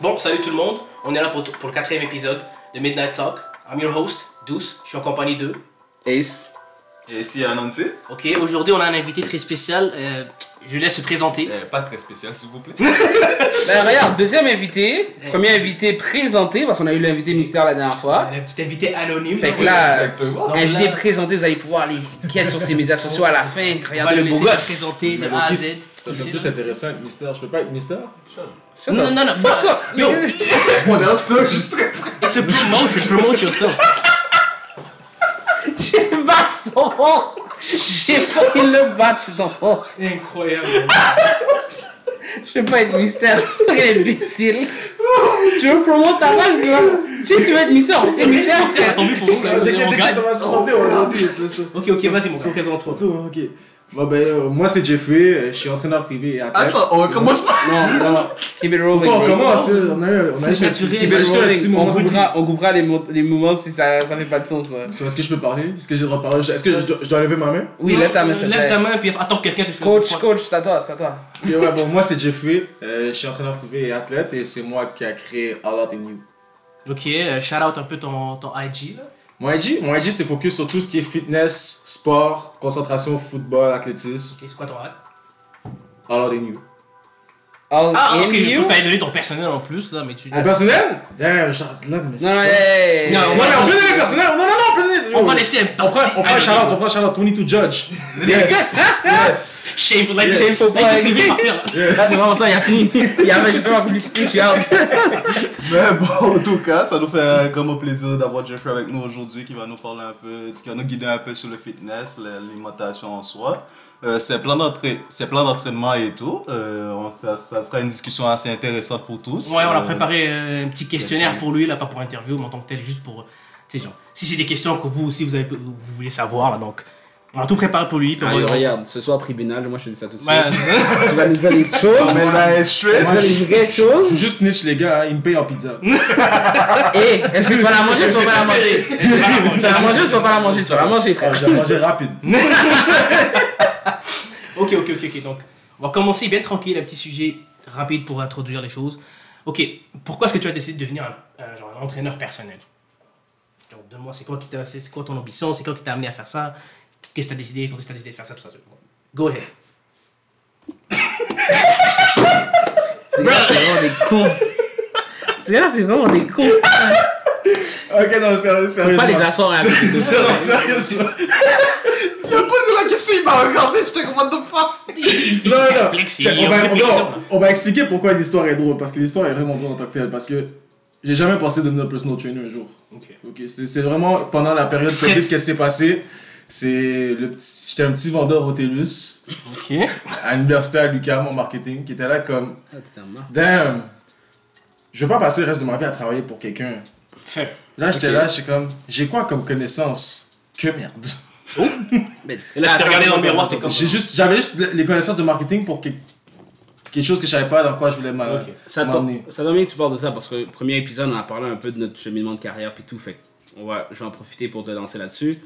Bon, salut tout le monde. On est là pour, pour le quatrième épisode de Midnight Talk. I'm your host, Douce. Je suis en compagnie de. Ace. Et ici annoncé, Ok, aujourd'hui on a un invité très spécial. Euh, je laisse se présenter. euh, pas très spécial s'il vous plaît. Ben regarde, deuxième invité. Premier invité présenté, parce qu'on a eu l'invité mystère la dernière fois. Un petit invité anonyme. Fait que là, Exactement. Donc invité là- présenté, vous allez pouvoir les quêtes sur ses médias sociaux à la fin. On va Regardez le le beau gosse. présenter de A à Z. Ça serait plus intéressant que Mister. Je peux pas être Mister Non, non, non, fuck up. yo, On est en train d'enregistrer. it's a promotion, promote yourself. J'ai enfant. J'ai fucking le bat cet enfant. Incroyable. Je veux pas être mystère. Quel imbécile. Tu veux promouvoir ta page, tu vois. Tu sais que tu veux être mystère. T'es mystère, a c'est. tombé pour vous. là, T'inquiète, on t'inquiète, gagne. on va se on. Ok, ok, vas-y, mon présente-toi. Tout, ok. Bon, ben, euh, moi c'est Jeffrey, euh, je suis entraîneur privé et athlète. Attends, on commence pas. Non, non, non. Keep it rolling. Toi, on commence, euh, on a eu on a eu un petit- keep it rolling, On moments coupera, on coupera les, mo- les mouvements si ça, ça fait pas de sens. ça. So, Est-ce que je peux parler Est-ce que j'ai le droit de parler Est-ce que je dois, je dois lever ma main? Oui, Non, lève ta main, Lève ta main, puis attends que quelqu'un te fasse. Coach, coach, c'est à toi, c'est à toi. Ok, ouais, bon, Moi c'est Jeffrey, euh, je suis entraîneur privé et athlète et c'est moi qui a créé All Out in You. Ok, euh, shout out un peu ton, ton IG là. Mon IG, mon IG c'est focus sur tout ce qui est fitness, sport, concentration, football, athlétisme. Ok, c'est quoi ton IG All Out in You. All Ah, in ok, je you? peux pas donner ton personnel en plus là, mais tu. Mon personnel? Damn, genre, là, mais. Non, non. Non, Non, mais on peut donner le personnel Non, non, non, on peut donner On va laisser un On prend, on prend un shout-out, on prend un shout-out, 22 Judge. Yes, yes. Shameful, like, Yes. Shameful like, plug. là. C'est vraiment ça, il a fini. Il a fait, je fais ma publicité, je suis out. Mais bon, en tout cas, ça nous fait un grand plaisir d'avoir Jeffrey avec nous aujourd'hui qui va nous parler un peu, qui va nous guider un peu sur le fitness, l'alimentation en soi. Euh, ses plans d'entraî- ses plans d'entraînement et tout. Euh, on- ça, ça sera une discussion assez intéressante pour tous. Ouais, on a Euh, préparé euh, un petit questionnaire pour lui là, pas pour interview, mais en tant que tel, juste pour. Genre, si c'est des questions que vous aussi vous, avez, vous voulez savoir là, donc. On a tout préparé pour lui. puis on va- Allez, regarde, ce soir tribunal, moi je dis ça tout de suite. Ouais, Tu vas nous dire les choses. Met la Tu vas nous dire vraies Je choses. suis juste snitch, les gars, hein, ils me payent en pizza. Et est-ce que tu vas la manger ou tu vas pas la manger? Tu vas la manger ou tu vas pas la manger? Tu vas la manger, frère. J'ai mangé rapide. Ok, ok, ok, ok. Donc, on va commencer bien tranquille, un petit sujet rapide pour introduire les choses. Ok, pourquoi est-ce que tu as décidé de devenir un, un- genre, un entraîneur personnel? Donne-moi, c'est quoi, qui t'a- c'est c'est quoi ton ambition C'est quoi qui t'a amené à faire ça? Qu'est-ce que t'as décidé? Quand est-ce que t'as décidé de faire ça Tout ça. Go ahead. C'est vraiment des cons. Ces gars, c'est vraiment des cons. Ok, non, sérieux, sérieusement. Pas les asseoir à la Sérieux- Sérieusement. Il a posé la question, il m'a regardé, j'étais comme what the fuck? Non, non, non. On, va, on, réflexion, va, là. on va expliquer pourquoi l'histoire est drôle. Parce que l'histoire est vraiment drôle en tant que telle. Parce que j'ai jamais pensé devenir personal trainer un jour. Ok. Ok, c'est c'est vraiment pendant la période. Covid qu'est-ce qui s'est passé? C'est le petit, j'étais un petit vendeur au TELUS Ok. à l'université à l'UQAM en marketing qui était là comme Ah, damn, je veux pas passer le reste de ma vie à travailler pour quelqu'un. Fait. Là j'étais là, j'étais comme j'ai quoi comme connaissance? Que merde. Mais- Et là, tu t'es regardé dans le miroir, t'es comme. J'ai juste j'avais juste les connaissances de marketing pour que- quelque chose que je savais pas dans quoi je voulais m'a- Ok. Ça ça tombe bien que tu parles de ça parce que le premier épisode, on a parlé un peu de notre cheminement de carrière puis tout. Fait on va, je vais en profiter pour te lancer là-dessus.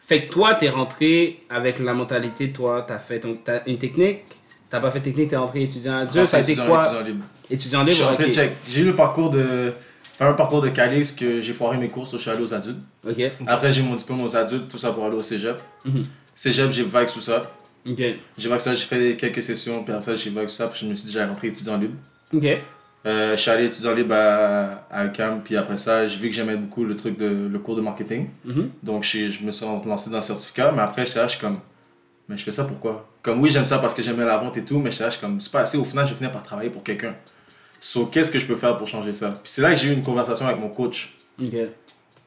Fait que toi, t'es rentré avec la mentalité, toi, t'as fait ton, t'as une technique, t'as pas fait technique, t'es rentré étudiant adulte, ça a été quoi? étudiant libre. Étudiant libre, rentré, ok. check. J'ai eu le parcours de. Faire un parcours de Calix que j'ai foiré mes courses, je suis allé aux adultes. Après, j'ai mon diplôme aux adultes, tout ça pour aller au cégep. Mhm. Cégep, j'ai vague sous ça. Ok, J'ai vague ça, j'ai fait quelques sessions, puis après ça, j'ai vague ça, puis je me suis dit, j'allais rentrer étudiant libre. ok. Euh, je suis allé étudiant libre à, à UQAM, puis après ça, j'ai vu que j'aimais beaucoup le truc de le cours de marketing. Mhm. Donc, je, je me suis lancé dans le certificat, mais après, j'étais là, je suis comme, mais je fais ça pourquoi? Comme oui, j'aime ça parce que j'aimais la vente et tout, mais j'étais là, je suis comme, c'est pas assez. Au final, je vais finir par travailler pour quelqu'un. So, qu'est-ce que je peux faire pour changer ça? Puis c'est là que j'ai eu une conversation avec mon coach. Ok. Puis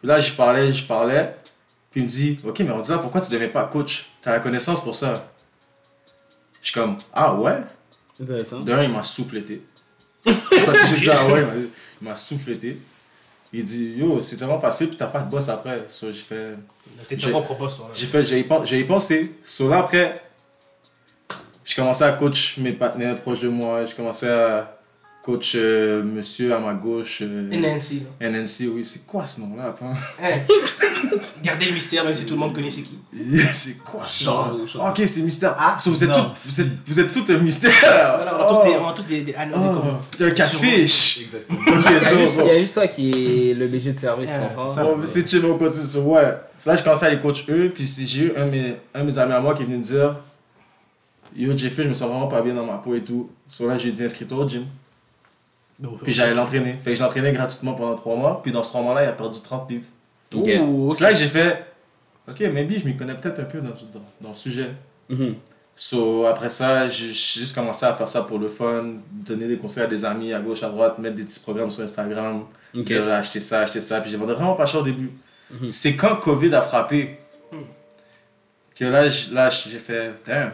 là, je parlais, je parlais. Puis il me dit, OK, mais on dit là, pourquoi tu ne deviens pas coach? Tu as la connaissance pour ça. Je suis comme, ah ouais Intéressant. D'un, il m'a soufflété. Parce que j'ai dit, ah ouais, il m'a- il m'a soufflété. Il dit, yo, c'est tellement facile, puis t'as pas de boss après. So, j'ai fait, T'es J'ai- ton propre poste. ouais. j'ai fait, j'ai y pen- j'ai y pensé. So là, après, j'ai commencé à coach mes partenaires proches de moi. J'ai commencé à Coach euh, monsieur à ma gauche. euh, NNC. là. NNC, oui. C'est quoi ce nom-là, pas Hein. Gardez le mystère, même si tout le monde connaît c'est qui. C'est quoi ce nom genre. Ok, c'est mystère. Ah, so vous êtes Non, toutes, vous êtes, vous êtes toutes un mystère. Voilà, on Oh. des, on a tous des, des anneaux, Oh. T'es un catfish. Exactement. Ok, Il y, a so, juste, bon. il y a juste toi qui est le BG de service, Ah, c'est c'est chill, on continue. So, ouais. So, là, je commençais à les coach eux, puis j'ai eu un de, mes, un de mes amis à moi qui est venu me dire Yo, Jeffrey, je me sens vraiment pas bien dans ma peau et tout. So là, j'ai dit inscris-toi au gym. Puis j'allais l'entraîner. Fait que je l'entraînais gratuitement pendant 3 mois. Puis dans ce 3 mois-là, il a perdu 30 livres. C'est là que j'ai fait Ok, maybe je m'y connais peut-être un peu dans, dans, dans le sujet. Mhm. So, après ça, j'ai j'ai juste commencé à faire ça pour le fun, donner des conseils à des amis à gauche, à droite, mettre des petits programmes sur Instagram, Ok. dire acheter ça, acheter ça. Puis j'ai vendu vraiment pas cher au début. Mhm. C'est quand Covid a frappé Hmm. que là, j- là j'ai fait Damn,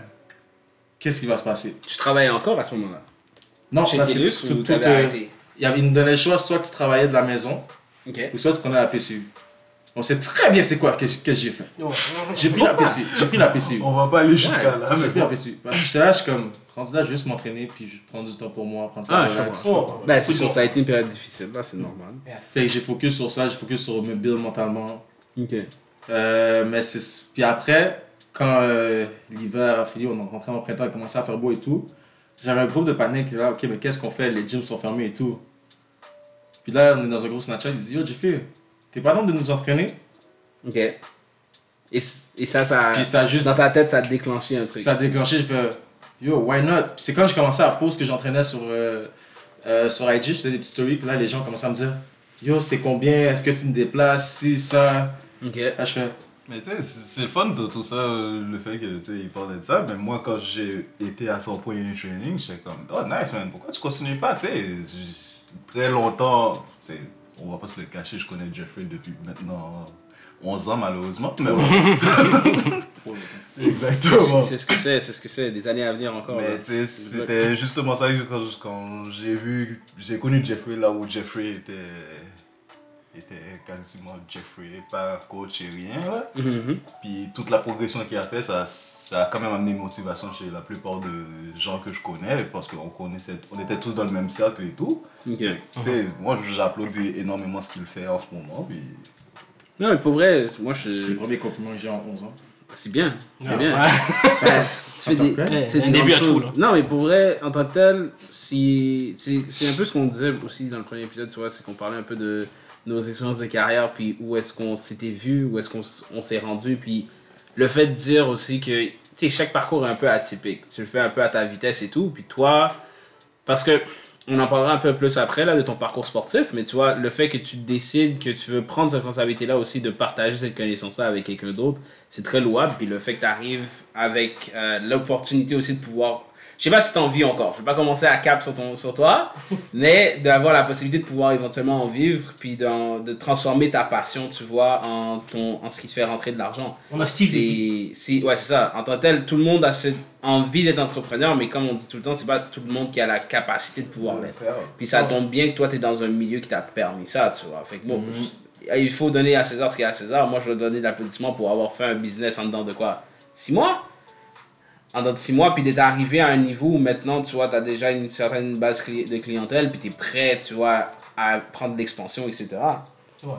qu'est-ce qui va se passer? Tu travaillais encore à ce moment-là? Non, Chez parce que Télus tout- ou tout, euh, arrêté? il y avait- il me donnait le choix soit tu travaillais de la maison Ok. ou soit tu prenais la PCU. On sait très bien c'est quoi que, que j'ai fait. Ouais. J'ai pris la PCU. J'ai pris la PCU. On va pas aller jusqu'à là, mais J'ai pris la. PCU. Parce que j'étais là, je suis comme, rendu là, je vais juste m'entraîner, puis je prends du temps pour moi, prendre ça Ah, je relax. Oh, Ben, c'est sûr, ça a été une période difficile, là, c'est normal. Fait que j'ai focus sur ça, j'ai focus sur me build mentalement. Ok. Euh, mais c'est... Puis après, quand euh, l'hiver a fini, on est rentré en printemps, il commençait à faire beau et tout, j'avais un groupe de panique là, ok, mais qu'est-ce qu'on fait? Les gyms sont fermés et tout. Puis là, on est dans un groupe Snapchat, il dit Yo, Jeffy, t'es pas dans de nous entraîner? Ok. Et, et ça, ça. Puis ça juste Dans ta tête, ça a déclenché un truc. Ça a déclenché, je fais Yo, why not? Puis C'est quand j'ai commencé à poster que j'entraînais sur, euh, euh, sur IG, je faisais des petites stories, là les gens commençaient à me dire Yo, c'est combien? Est-ce que tu me déplaces? Si, ça. Ok. Là, je fais Mais tu sais, c'est fun de tout ça, le fait que tu sais, il parlait de ça. Mais moi, quand j'ai été à son premier training, j'étais comme, oh nice man, pourquoi tu continues pas? Tu sais, très longtemps, tu sais, on va pas se le cacher, je connais Jeffrey depuis maintenant 11 ans malheureusement. Mais bon. Exactement. C'est ce que c'est, c'est ce que c'est. Des années à venir encore. Mais tu sais, c'était justement ça que quand, quand j'ai vu, j'ai connu Jeffrey là où Jeffrey était, était quasiment Jeffrey, pas coach et rien là. Mhm. Puis toute la progression qu'il a fait, ça, ça a quand même amené une motivation chez la plupart de gens que je connais parce qu'on connaissait, on était tous dans le même cercle et tout. Ok. Fait que, tu sais, moi j'applaudis énormément ce qu'il fait en ce moment. Puis... Non, mais pour vrai, moi, je. C'est le premier compliment que j'ai en 11 ans. C'est bien. C'est Ouais. bien. Ouais. Tu fais des, c'est un des début à tout, choses. là. Non, mais pour vrai, en tant que tel, si, c'est c'est un peu ce qu'on disait aussi dans le premier épisode, tu vois, c'est qu'on parlait un peu de nos expériences de carrière, puis où est-ce qu'on s'était vu, où est-ce qu'on s'est rendu, puis le fait de dire aussi que, chaque parcours est un peu atypique. Tu le fais un peu à ta vitesse et tout, puis toi, parce que on en parlera un peu plus après là de ton parcours sportif, mais tu vois, le fait que tu décides que tu veux prendre cette responsabilité-là aussi de partager cette connaissance-là avec quelqu'un d'autre, c'est très louable. Puis le fait que tu arrives avec euh, l'opportunité aussi de pouvoir. Je sais pas si tu en vis encore, je vais pas commencer à cap sur, ton, sur toi, mais d'avoir la possibilité de pouvoir éventuellement en vivre, puis de transformer ta passion, tu vois, en, ton, en ce qui te fait rentrer de l'argent. On a vie. C'est, ouais, c'est ça. En tant que tel, tout le monde a cette envie d'être entrepreneur, mais comme on dit tout le temps, c'est pas tout le monde qui a la capacité de pouvoir l'être. Puis ça tombe bien que toi, tu es dans un milieu qui t'a permis ça, tu vois. Fait que bon, Mhm. il faut donner à César ce qu'il y a à César. Moi, je veux donner l'applaudissement pour avoir fait un business en dedans de quoi? 6 mois? En de 6 mois, puis d'être arrivé à un niveau où maintenant, tu vois, tu as déjà une certaine base cli- de clientèle, puis tu es prêt, tu vois, à prendre de l'expansion, etc. Ouais.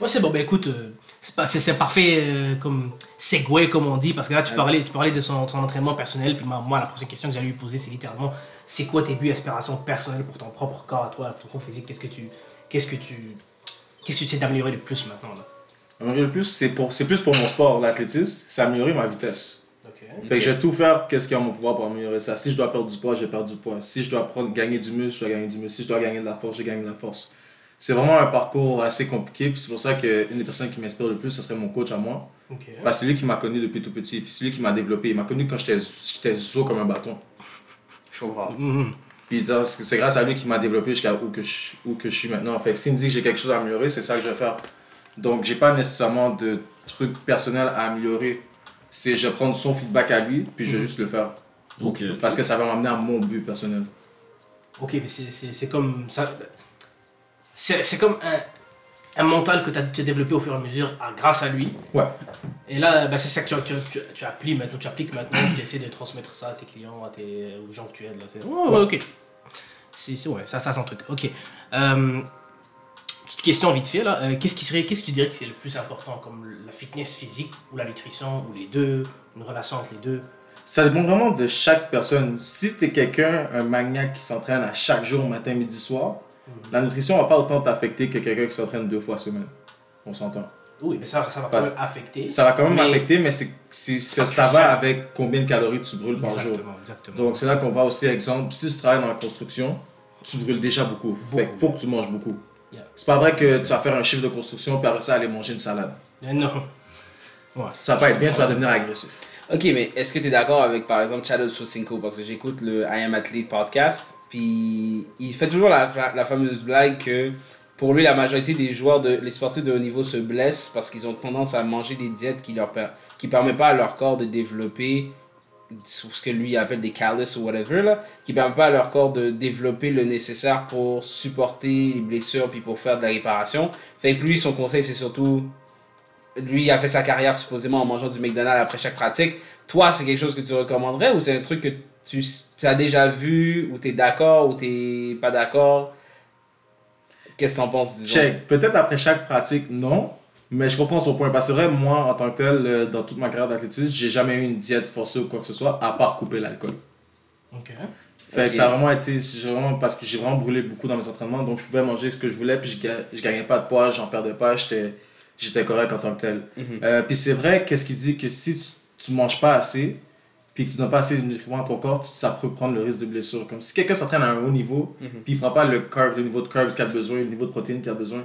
Ouais, c'est bon, ben écoute, euh, c'est pas- c'est c'est parfait euh, comme segue, comme on dit, parce que là, tu parlais, tu parlais de son, son entraînement personnel, puis moi, moi, la prochaine question que j'allais lui poser, c'est littéralement, c'est quoi tes buts, aspirations personnelles pour ton propre corps toi, pour ton propre physique? Qu'est-ce que tu. Qu'est-ce que tu. Qu'est-ce que tu essaies d'améliorer le plus maintenant, là? Améliorer le plus, c'est pour, c'est plus pour mon sport, l'athlétisme, c'est améliorer ma vitesse. Fait que je vais tout faire, qu'est-ce qui est en mon pouvoir pour améliorer ça. Si je dois perdre du poids, je vais perdre du poids. Si je dois prendre, gagner du muscle, je dois gagner du muscle. Si je dois gagner de la force, je gagne de la force. C'est vraiment un parcours assez compliqué, c'est pour ça qu'une des personnes qui m'inspire le plus, ce serait mon coach à moi. Parce que c'est lui qui m'a connu depuis tout petit, c'est lui qui m'a développé. Il m'a connu quand j'étais j'étais zo comme un bâton. Je comprends. Mhm. Puis c'est grâce à lui qui m'a développé jusqu'à où, que je- où que je suis maintenant. Fait que s'il me dit que j'ai quelque chose à améliorer, c'est ça que je vais faire. Donc j'ai pas nécessairement de trucs personnels à améliorer. C'est je vais prendre son feedback à lui, puis je vais juste le faire. Parce que ça va m'amener à mon but personnel. Ok, mais c'est- c'est c'est comme ça. C'est c'est comme un, un mental que tu as, développé au fur et à mesure à- grâce à lui. Ouais. Et là, bah, c'est ça que tu, tu, tu, tu appliques maintenant, tu appliques maintenant, tu essaies de transmettre ça à tes clients, à tes, aux gens que tu aides. Là, c'est- Ouais, ouais, ok. C'est, c'est- ouais, ça, ça, c'est un truc. Ok. Euh, petite question vite fait, là. Euh, qu'est-ce, qui serait, qu'est-ce que tu dirais que c'est le plus important, comme la fitness physique ou la nutrition, ou les deux, une relation entre les deux? Ça dépend vraiment de chaque personne. Si tu es quelqu'un, un maniaque qui s'entraîne à chaque jour, matin, midi, soir, la nutrition va pas autant t'affecter que quelqu'un qui s'entraîne deux fois semaine. On s'entend. Oui, mais ça, ça va Parce- pas affecter. Ça va quand même Mais- affecter, mais c'est, c'est- ça, va avec combien de calories tu brûles par jour. Exactement. Donc c'est là qu'on va aussi, exemple, si tu travailles dans la construction, tu brûles déjà beaucoup. Fait qu'il faut que tu manges beaucoup. Yeah. C'est pas vrai que tu vas faire un chiffre de construction puis après ça aller manger une salade. Non. Ouais. Ça va pas être bien, tu vas devenir agressif. Ok, mais est-ce que tu es d'accord avec, par exemple, Chad Ochocinco Parce que j'écoute le I Am Athlete podcast, puis il fait toujours la, la, la fameuse blague que pour lui, la majorité des joueurs, de, les sportifs de haut niveau se blessent parce qu'ils ont tendance à manger des diètes qui leur per, qui permettent pas à leur corps de développer ce que lui appelle des callus ou whatever, là, qui permettent pas à leur corps de développer le nécessaire pour supporter les blessures puis pour faire de la réparation. Fait que lui, son conseil, c'est surtout lui il a fait sa carrière supposément en mangeant du McDonald's après chaque pratique. Toi, c'est quelque chose que tu recommanderais ou c'est un truc que tu, tu as déjà vu ou tu es d'accord ou tu pas d'accord? Qu'est-ce que t'en penses, disons? Check. Peut-être après chaque pratique, non. Mais je comprends son point. Parce que c'est vrai, moi, en tant que tel, euh, dans toute ma carrière d'athlétisme, j'ai jamais eu une diète forcée ou quoi que ce soit, à part couper l'alcool. Ok. Fait que ça a vraiment été, vraiment, parce que j'ai vraiment brûlé beaucoup dans mes entraînements, donc je pouvais manger ce que je voulais, puis je, ga- je gagnais pas de poids, j'en perdais pas, j'étais, j'étais correct en tant que tel. Mhm. Euh, puis c'est vrai, qu'est-ce qu'il dit que si tu, tu manges pas assez, puis que tu n'as pas assez de nutriments dans ton corps, tu- ça peut prendre le risque de blessure. Comme si quelqu'un s'entraîne à un haut niveau, Mhm. puis il prend pas le carb, le niveau de carbs qu'il a besoin, le niveau de protéines qu'il a besoin,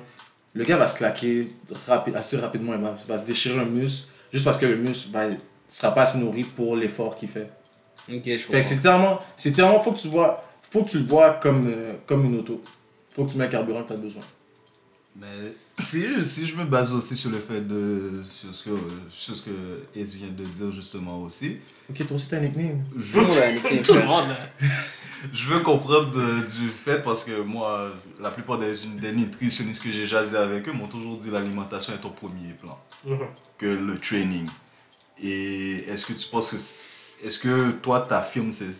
le gars va se claquer rapi- assez rapidement, il va, va se déchirer un muscle, juste parce que le muscle va, sera pas assez nourri pour l'effort qu'il fait. Ok, je Fait c'est tellement, c'est tellement, faut que tu vois, faut que tu le vois comme, euh, comme une auto. Faut que tu mets le carburant que tu as besoin. Mais si je, si je me base aussi sur le fait de. sur ce que, sur ce que vient de dire justement aussi, Ok, toi aussi t'as un nickname. je, Tout le monde a un nickname, Tout le monde, là. je veux comprendre de- du fait parce que moi, la plupart des, des nutritionnistes que j'ai jasé avec eux m'ont toujours dit l'alimentation est au premier plan Mhm. que le training. Et est-ce que tu penses que. Est-ce que toi t'affirmes cette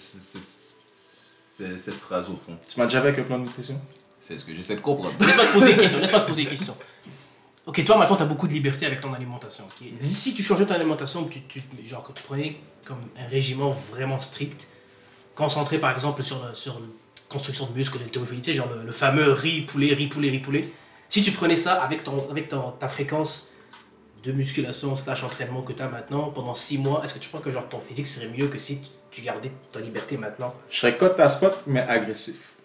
phrase au fond? Tu m'as déjà vu avec un plan de nutrition? C'est ce que j'essaie de comprendre. Laisse-moi te poser une question. Laisse-moi te poser une question. Ok, toi maintenant tu as beaucoup de liberté avec ton alimentation. ok? Si tu changeais ton alimentation, tu, tu, genre que tu prenais comme un régiment vraiment strict, concentré par exemple sur, le- sur construction de muscles, l'haltérophilie, tu sais, genre le, le fameux riz poulet, riz poulet, riz poulet. Si tu prenais ça avec, ton, avec ton- ta fréquence de musculation slash entraînement que tu as maintenant pendant 6 mois, est-ce que tu crois que genre ton physique serait mieux que si tu, gardais ta liberté maintenant? Je serais cote à spot, mais agressif.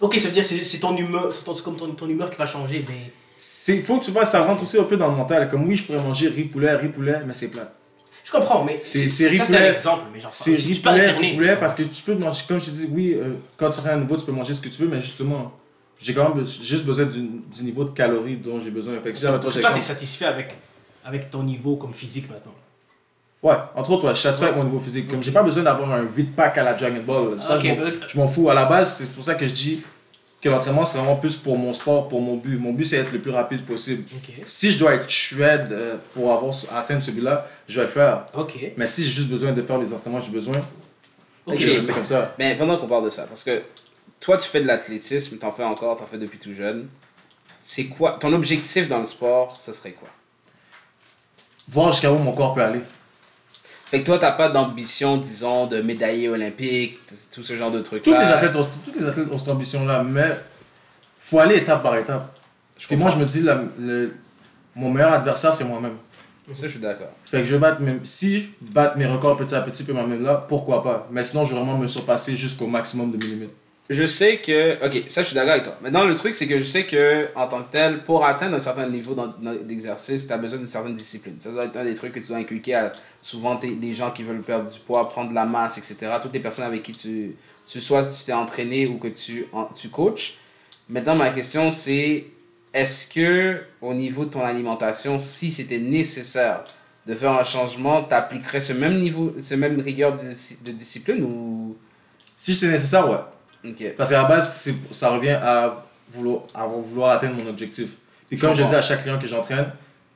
Ok, ça veut dire c'est c'est ton humeur, c'est comme ton, ton humeur qui va changer, mais Il faut que tu vois, ça rentre aussi un peu dans le mental. Comme oui, je pourrais manger riz poulet, riz poulet, mais c'est plat. Je comprends, mais C'est- c'est ça, c'est un exemple. Mais genre, C'est tu peux poulet, parce que tu peux manger, comme je te dis, oui, euh, quand tu seras à nouveau, tu peux manger ce que tu veux, mais justement, j'ai quand même juste besoin du, du niveau de calories dont j'ai besoin. Fait que si toi, exemple- satisfait avec, avec ton niveau comme physique maintenant? Ouais, entre autres, ouais, je suis satisfait avec mon niveau physique. Comme j'ai pas besoin d'avoir un 8 pack à la Dragon Ball. Ça, Ok, je m'en- je m'en fous. À la base, c'est pour ça que je dis que l'entraînement, c'est vraiment plus pour mon sport, pour mon but. Mon but, c'est être le plus rapide possible. Si je dois être shred euh, pour avoir, atteindre ce but-là, je vais le faire. Ok. Mais si j'ai juste besoin de faire les entraînements j'ai besoin, Ok. je vais rester comme ça. Mais pendant qu'on parle de ça, parce que toi, tu fais de l'athlétisme, t'en fais encore, t'en fais depuis tout jeune. C'est quoi Ton objectif dans le sport, ça serait quoi? Voir jusqu'à où mon corps peut aller. Fait que toi, t'as pas d'ambition, disons, de médailler olympique, tout ce genre de trucs Tous les athlètes ont, tous les athlètes ont cette ambition-là, mais faut aller étape par étape. Et moi, je me dis, la- le- mon meilleur adversaire, c'est moi-même. Ça, je suis d'accord. Fait que je vais battre même si battre mes records petit à petit peut m'amener là, pourquoi pas? Mais sinon, je vais vraiment me surpasser jusqu'au maximum de mes limites. Je sais que. Ok, ça, je suis d'accord avec toi. Maintenant, le truc, c'est que je sais que, en tant que tel, pour atteindre un certain niveau d'exercice, tu as besoin d'une certaine discipline. Ça doit être un des trucs que tu dois inculquer à souvent les gens qui veulent perdre du poids, prendre de la masse, etc. Toutes les personnes avec qui tu. tu soit tu t'es entraîné ou que tu, tu coaches. Maintenant, ma question, c'est est-ce que, au niveau de ton alimentation, si c'était nécessaire de faire un changement, tu appliquerais ce même niveau, ce même rigueur de, de discipline ou? Si c'est nécessaire, ouais. Ok. Parce qu'à la base, ça revient à vouloir, à vouloir atteindre mon objectif. Puis comme je, dis à chaque client que j'entraîne,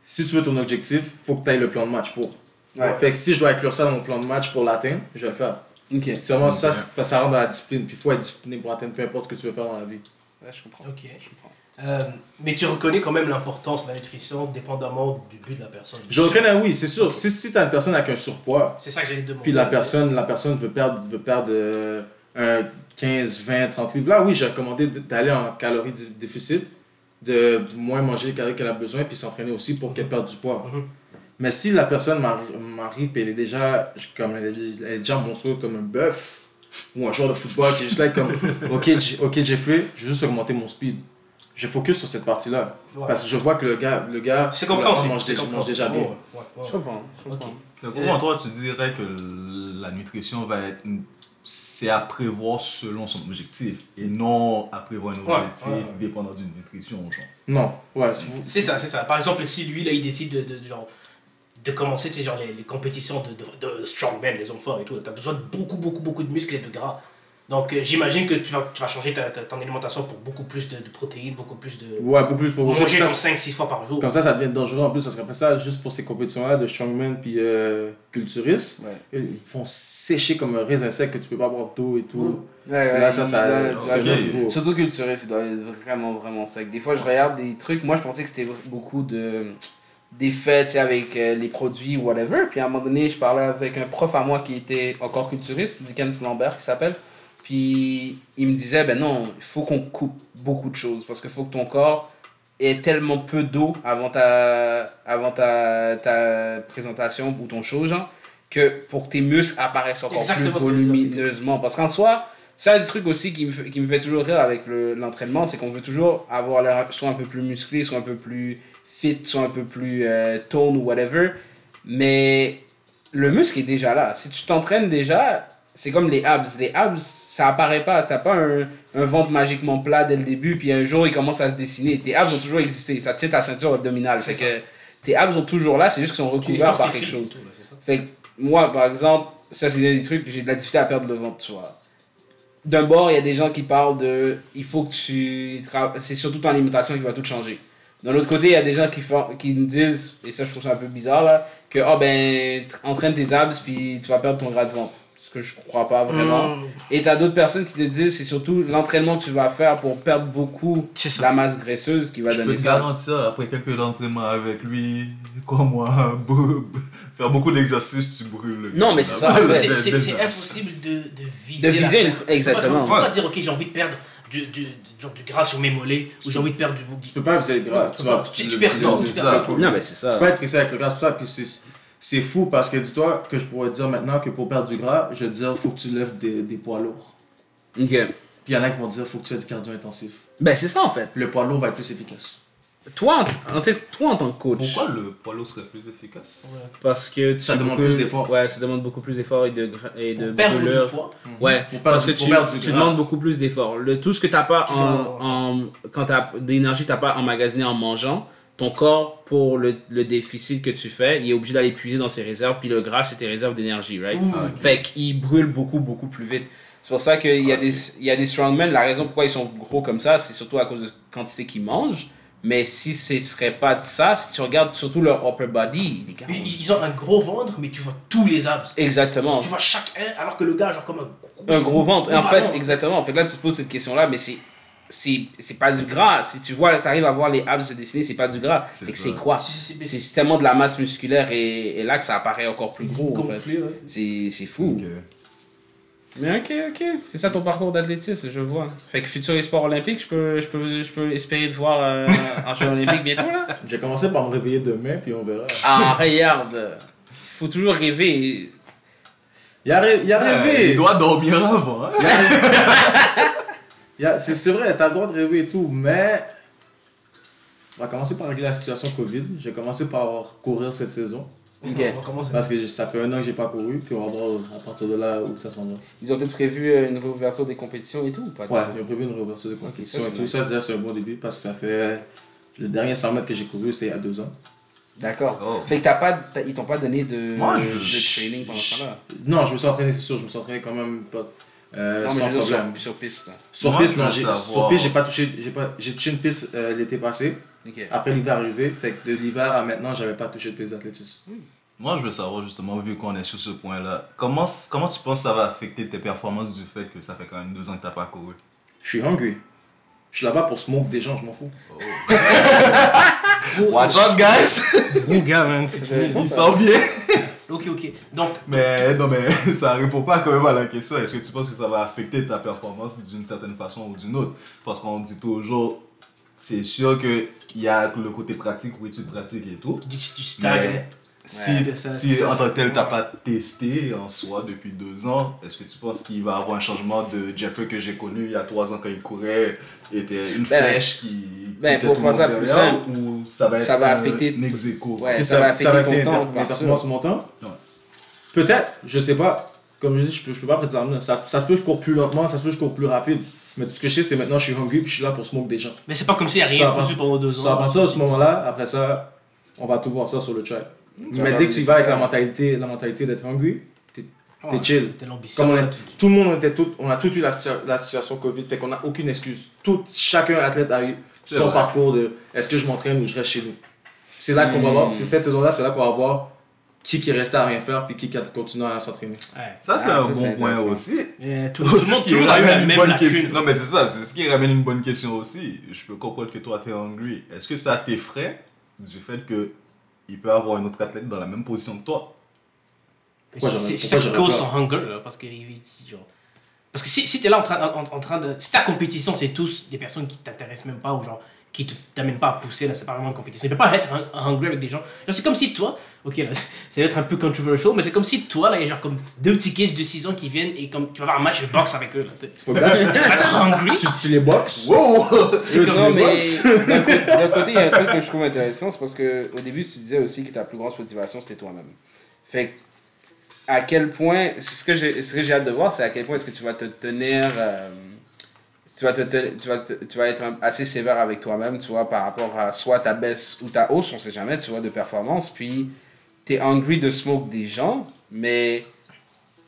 si tu veux ton objectif, faut que tu ailles le plan de match pour. Ouais. Fait que si je dois inclure ça dans mon plan de match pour l'atteindre, je vais le faire. Ok. C'est vraiment ça, Ok. c'est- parce que ça rentre dans la discipline. Puis il faut être discipliné pour atteindre peu importe ce que tu veux faire dans la vie. Ouais, je comprends. Ok. Je comprends. Euh, mais tu reconnais quand même l'importance de la nutrition dépendamment du but de la personne. Je reconnais, oui, c'est sûr. Si, si tu as une personne avec un surpoids, C'est ça que j'allais te demander. puis la personne, la personne veut perdre, veut perdre euh, un 15, 20, 30 livres, là, oui, j'ai recommandé d'aller en calories dé- déficit, de moins manger les calories qu'elle a besoin, puis s'entraîner aussi pour qu'elle perde du poids. Mhm. Mais si la personne m'arri- m'arrive et elle est déjà comme elle est, elle est déjà monstrueuse comme un bœuf ou un joueur de football qui est juste là comme ok J- ok Jeffrey je veux juste augmenter mon speed je focus sur cette partie là Ouais. parce que je vois que le gars le gars C'est compréhensible. mange, c'est déjà- mange déjà bien Ouais, ouais, ouais. Je comprends. Je comprends. Donc, comment toi, tu dirais que la nutrition va être. une- C'est à prévoir selon son objectif et non à prévoir un objectif ouais, ouais. dépendant d'une nutrition, genre. non ouais c'est ça, c'est ça. Par exemple, si lui, là, il décide de, de, genre, de commencer, genre, les, les compétitions de, de, de strongman, les hommes forts et tout, t'as besoin de beaucoup, beaucoup, beaucoup de muscles et de gras. Donc, euh, j'imagine que tu vas, tu vas changer ta, ta- ton alimentation pour beaucoup plus de, de protéines, beaucoup plus de... ouais beaucoup plus pour manger ça, comme 5-6 fois par jour. comme ça ça devient dangereux en plus parce qu'après ça juste pour ces compétitions là de strongman puis euh, culturistes Ouais. ils font sécher comme un raisin sec que tu peux pas boire d'eau et tout Ouais, ouais, là ça ça, doit- c'est ok. un autre niveau. Surtout culturiste, il doit être vraiment, vraiment sec. Des fois, je regarde des trucs, moi je pensais que c'était beaucoup de tu sais, avec euh, les produits whatever. Puis à un moment donné, je parlais avec un prof à moi qui était encore culturiste, Dickens Lambert qui s'appelle. Puis il me disait, ben non, il faut qu'on coupe beaucoup de choses parce qu'il faut que ton corps ait tellement peu d'eau avant ta, avant ta, ta présentation ou ton show, genre, que pour que tes muscles apparaissent encore Exactement plus volumineusement. Parce qu'en soi, c'est un des trucs aussi qui me fait, qui me fait toujours rire avec le- l'entraînement, c'est qu'on veut toujours avoir l'air soit un peu plus musclé, soit un peu plus fit, soit un peu plus euh, tone ou whatever. Mais le muscle est déjà là. Si tu t'entraînes déjà, c'est comme les abs. Les abs, ça apparaît pas. T'as pas un, un ventre magiquement plat dès le début, puis un jour il commence à se dessiner. Tes abs ont toujours existé. Ça tient ta ceinture abdominale. Fait que tes abs sont toujours là, c'est juste qu'ils sont recouverts par quelque chose. c'est tout, là, c'est ça. Fait que moi, par exemple, ça c'est des trucs, j'ai de la difficulté à perdre le ventre, tu vois. D'un bord, il y a des gens qui parlent de. Il faut que tu. C'est surtout ton alimentation qui va tout changer. D'un autre côté, il y a des gens qui, font, qui nous disent, et ça je trouve ça un peu bizarre, là, que oh, ben, tr- entraîne tes abs puis tu vas perdre ton gras de ventre. Ce que je crois pas vraiment. Mmh. Et t'as d'autres personnes qui te disent c'est surtout l'entraînement que tu vas faire pour perdre beaucoup la masse graisseuse qui va Je peux donner te ça. garantir, après quelques d'entraînement avec lui, quoi moi, faire beaucoup d'exercices, tu brûles le Non, mais c'est ça, C'est- impossible de, de viser. De viser, perte. exactement. Tu peux pas dire, ok, j'ai envie de perdre du, du, genre, du gras sur mes mollets, ou j'ai envie de perdre du. tu peux pas viser le gras Ouais, tu tu peux pas. Tu- tu perds ton- Non, mais c'est ça. Tu peux être pressé avec le gras, c'est ça. Puis c'est, fou parce que dis-toi que je pourrais te dire maintenant que pour perdre du gras, je vais te dire faut que tu lèves des, des poids lourds. Ok. Puis il y en a qui vont te dire faut que tu fasses du cardio intensif. Ben c'est ça en fait. Le poids lourd va être plus efficace. Toi, en, en fait, toi en tant que coach. Pourquoi le poids lourd serait plus efficace? Parce que tu Ça demande beaucoup- plus d'efforts. Ouais, ça demande beaucoup plus d'efforts et de, et de perdre du poids. Ouais, Pour parce que du- pour tu, tu demandes beaucoup plus d'efforts. Le, tout ce que tu n'as pas Tu en, en- Quand tu as d'énergie, tu n'as pas emmagasiné en mangeant, ton corps, pour le, le déficit que tu fais, il est obligé d'aller puiser dans ses réserves, puis le gras, c'est tes réserves d'énergie, right? Ouh. Fait qu'il brûle beaucoup, beaucoup plus vite. C'est pour ça qu'il y, a des- il y a des strongmen, la raison pourquoi ils sont gros comme ça, c'est surtout à cause de la quantité qu'ils mangent. Mais si ce serait pas de ça, si tu regardes surtout leur upper body, les gars. Ils, ils ont un gros ventre, mais tu vois tous les abs. Exactement. Tu vois chaque un, alors que le gars, genre comme un gros, Un gros ventre. Et en fait, exactement. En fait, là, tu te poses cette question-là, mais c'est. C'est c'est pas du gras. Si tu vois, tu arrives à voir les abs se dessiner, c'est pas du gras. C'est que c'est quoi? C'est- tellement de la masse musculaire et, et là que ça apparaît encore plus gros. En fait. gonflé, ouais. C'est c'est fou. Mais ok, ok. C'est ça ton parcours d'athlétisme, je vois. Fait que futur et sport olympique, je peux, je peux, je peux espérer te voir euh, en jeu olympique bientôt là? J'ai commencé par me réveiller demain, puis on verra. Ah, regarde. Faut toujours rêver. Il a, rê- il a Euh, rêvé! il doit dormir avant. hein? A- c'est, c'est vrai, t'as le droit de rêver et tout, mais. On va commencer par régler la situation Covid. J'ai commencé par courir cette saison. Ok. On commence. Parce que ça fait un an que j'ai pas couru, puis on va voir à partir de là où ça s'en va. Ils ont peut-être prévu euh, une réouverture des compétitions et tout ou pas Ouais, j'ai prévu une réouverture de compétition ça, et c'est tout. Ça, déjà, c'est un bon début parce que ça fait. Le dernier 100 mètres que j'ai couru, c'était il y a deux ans. D'accord. Oh. Fait que t'as pas, t'as- ils t'ont pas donné de, Moi, de, je- de training pendant ce temps-là? Non, je me suis entraîné, c'est sûr, je me suis entraîné quand même pas, euh, Non, mais sans je veux dire problème. sur, sur piste. Sur piste, non, sur piste, j'ai pas touché, j'ai pas, j'ai touché une piste euh, l'été passé. Après l'hiver arrivé, fait que de l'hiver à maintenant, j'avais pas touché de piste d'athlétisme. Moi, je veux savoir justement, vu qu'on est sur ce point-là, comment, comment tu penses que ça va affecter tes performances du fait que ça fait quand même deux ans que t'as pas couru? Je suis hungry. Je suis là-bas pour smoke des gens, je m'en fous. Watch out, guys Bon gars, man. Il s'en vient Ok, ok. Donc, Mais non, mais ça répond pas quand même à la question. Est-ce que tu penses que ça va affecter ta performance d'une certaine façon ou d'une autre? Parce qu'on dit toujours, c'est sûr qu'il y a le côté pratique où tu pratiques et tout. tu dis que tu stagnes. Mais si, Ouais, ça- si ça, en tant que tel, t'as pas testé en soi depuis deux ans, est-ce que tu penses qu'il va y avoir un changement de Jeffrey que j'ai connu il y a trois ans quand il courait était une Ben, flèche qui ben, pour faire ça plus simple, ou ça va être ça va un affecter tout- ex? Ouais, Si ça va affecter va ton être temps? Ouais. Peut-être, je sais pas. Comme je dis, je peux, je peux pas prétendre. Ça, ça se peut que je cours plus lentement, ça se peut que je cours plus rapide. Mais tout ce que je sais, c'est maintenant je suis hungry puis je suis là pour smoke des gens. Mais c'est pas comme s'il n'y a rien Ça, foutu pendant deux Ça, à ans. partir de ce moment-là, après ça, on va tout voir ça sur le track. Ça Mais dès que tu vas avec la mentalité, la mentalité d'être hungry, t'es Ouais, chill. Comme on tu- tout le monde était tout, on a tout eu la situation Covid, fait qu'on n'a aucune excuse. Tout, chacun athlète a eu C'est son vrai. parcours de est-ce que je m'entraîne ou je reste chez nous. C'est là qu'on va voir, c'est cette saison-là, c'est là qu'on va voir qui qui est resté à rien faire puis qui qui a continué à s'entraîner. Ouais. Ça, c'est Ah, un ça, bon point aussi. Et tout, Aussi, ce qui ramène une même bonne question. Non, mais c'est ça, c'est ce qui ramène une bonne question aussi. Je peux comprendre que toi, t'es hungry. Est-ce que ça t'effraie du fait que il peut avoir un autre athlète dans la même position que toi? C'est ça qui cause son hunger, là, parce que, il- genre- parce que si, si t'es là en train, en, en train de... Si ta compétition, c'est tous des personnes qui t'intéressent même pas, ou genre, qui t'amènent pas à pousser, là, c'est pas vraiment une compétition. Il peut pas être un, un hungry avec des gens. Genre, c'est comme si toi, ok, là, ça va être un peu controversial, mais c'est comme si toi, là, il y a genre comme deux petits kids de 6 ans qui viennent et comme tu vas avoir un match de boxe avec eux, là. Faut tu, Tu vas être hungry. tu, tu les boxes? Wow C'est tu les mais boxes? d'un côté, il y a un truc que je trouve intéressant, c'est parce que au début, tu disais aussi que ta plus grande motivation, c'était toi-même. Fait que, à quel point, ce que j'ai hâte de voir, c'est à quel point est-ce que tu vas te tenir, euh, tu, vas te, tu, vas tu vas être assez sévère avec toi-même, tu vois, par rapport à soit ta baisse ou ta hausse, on sait jamais, tu vois, de performance, puis t'es hungry de smoke des gens, mais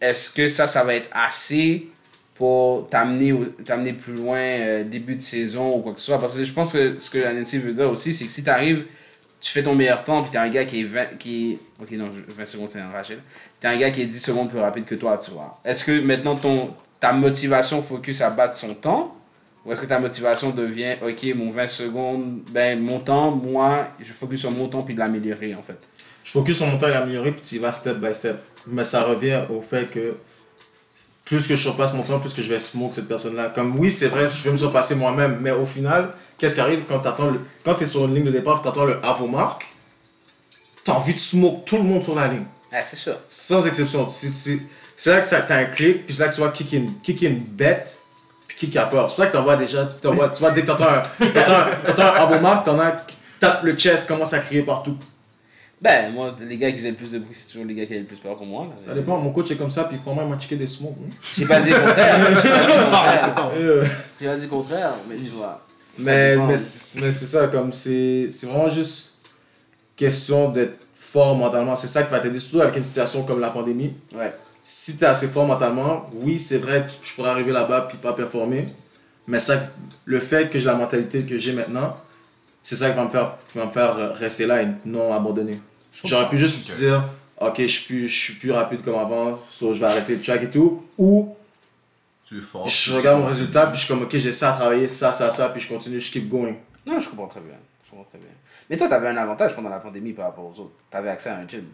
est-ce que ça, ça va être assez pour t'amener plus loin euh, début de saison ou quoi que ce soit? Parce que je pense que ce que la veut dire aussi c'est que si tu arrives tu fais ton meilleur temps puis t'es un gars qui est 20 qui ok non 20 secondes c'est un Rachel t'es un gars qui est 10 secondes plus rapide que toi tu vois est-ce que maintenant ton ta motivation focus à battre son temps ou est-ce que ta motivation devient ok mon 20 secondes ben mon temps moi je focus sur mon temps puis de l'améliorer en fait? Je focus sur mon temps et l'améliorer, puis tu y vas step by step. Mais ça revient au fait que plus que je surpasse mon temps, plus que je vais smoke cette personne-là. Comme oui, c'est vrai, je vais me surpasser moi-même, mais au final, qu'est-ce qui arrive quand tu quand es sur une ligne de départ et tu attends le marque T'as envie de smoke tout le monde sur la ligne. ah c'est sûr Sans exception. C'est- C'est c'est là que ça- t'as un clic, puis c'est là que tu vois kick in, kick in bête, puis kick a peur. C'est là que t'envoies déjà, t'envoies- tu vois, dès que t'entends un, t'entends un, t'en as qui tapent le chest, commence à crier partout. ben moi les gars qui faisaient le plus de bruit c'est toujours les gars qui avaient le plus peur pour moi là. Ça dépend, mon coach est comme ça, puis crois-moi, il m'a checké des smokes. hein. J'ai pas dit le contraire. J'ai pas dit le contraire. J'ai pas dit le contraire, mais tu vois. Mais mais, c'est- mais c'est ça, comme c'est c'est vraiment juste question d'être fort mentalement. C'est ça qui va t'aider, surtout avec une situation comme la pandémie. Ouais. Si t'es assez fort mentalement, oui, c'est vrai, tu- je pourrais arriver là-bas puis pas performer. Mais ça, le fait que j'ai la mentalité que j'ai maintenant, c'est ça qui va me faire, qui va me faire euh, rester là et non abandonner. J'aurais pu juste Ok. dire, ok, je suis plus, je suis plus rapide comme avant, so je vais arrêter le track et tout. Ou Tu es fort. je regarde mon résultat puis je suis comme, ok, j'ai ça à travailler, ça, ça, ça, puis je continue, je keep going. Non, je comprends très bien. Je comprends très bien. Mais toi, t'avais un avantage pendant la pandémie par rapport aux autres. T'avais accès à un gym.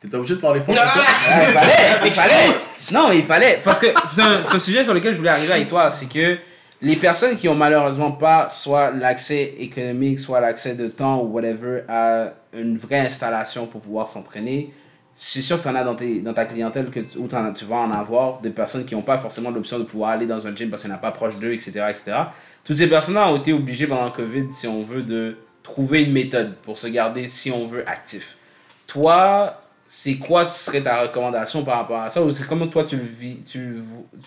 T'es obligé de parler ça? Ah, il fallait, il fallait. Non, mais il fallait. Parce que c'est un, un sujet sur lequel je voulais arriver avec toi, c'est que les personnes qui ont malheureusement pas soit l'accès économique, soit l'accès de temps ou whatever à une vraie installation pour pouvoir s'entraîner, c'est sûr que tu en as dans, tes, dans ta clientèle que tu, ou t'en as- tu vas en avoir des personnes qui n'ont pas forcément l'option de pouvoir aller dans un gym parce qu'il n'y en a pas proche d'eux, etc., etc. Toutes ces personnes-là ont été obligées pendant le COVID, si on veut, de trouver une méthode pour se garder, si on veut, actif. Toi, c'est quoi serait ta recommandation par rapport à ça ou c'est comment toi tu le vis tu,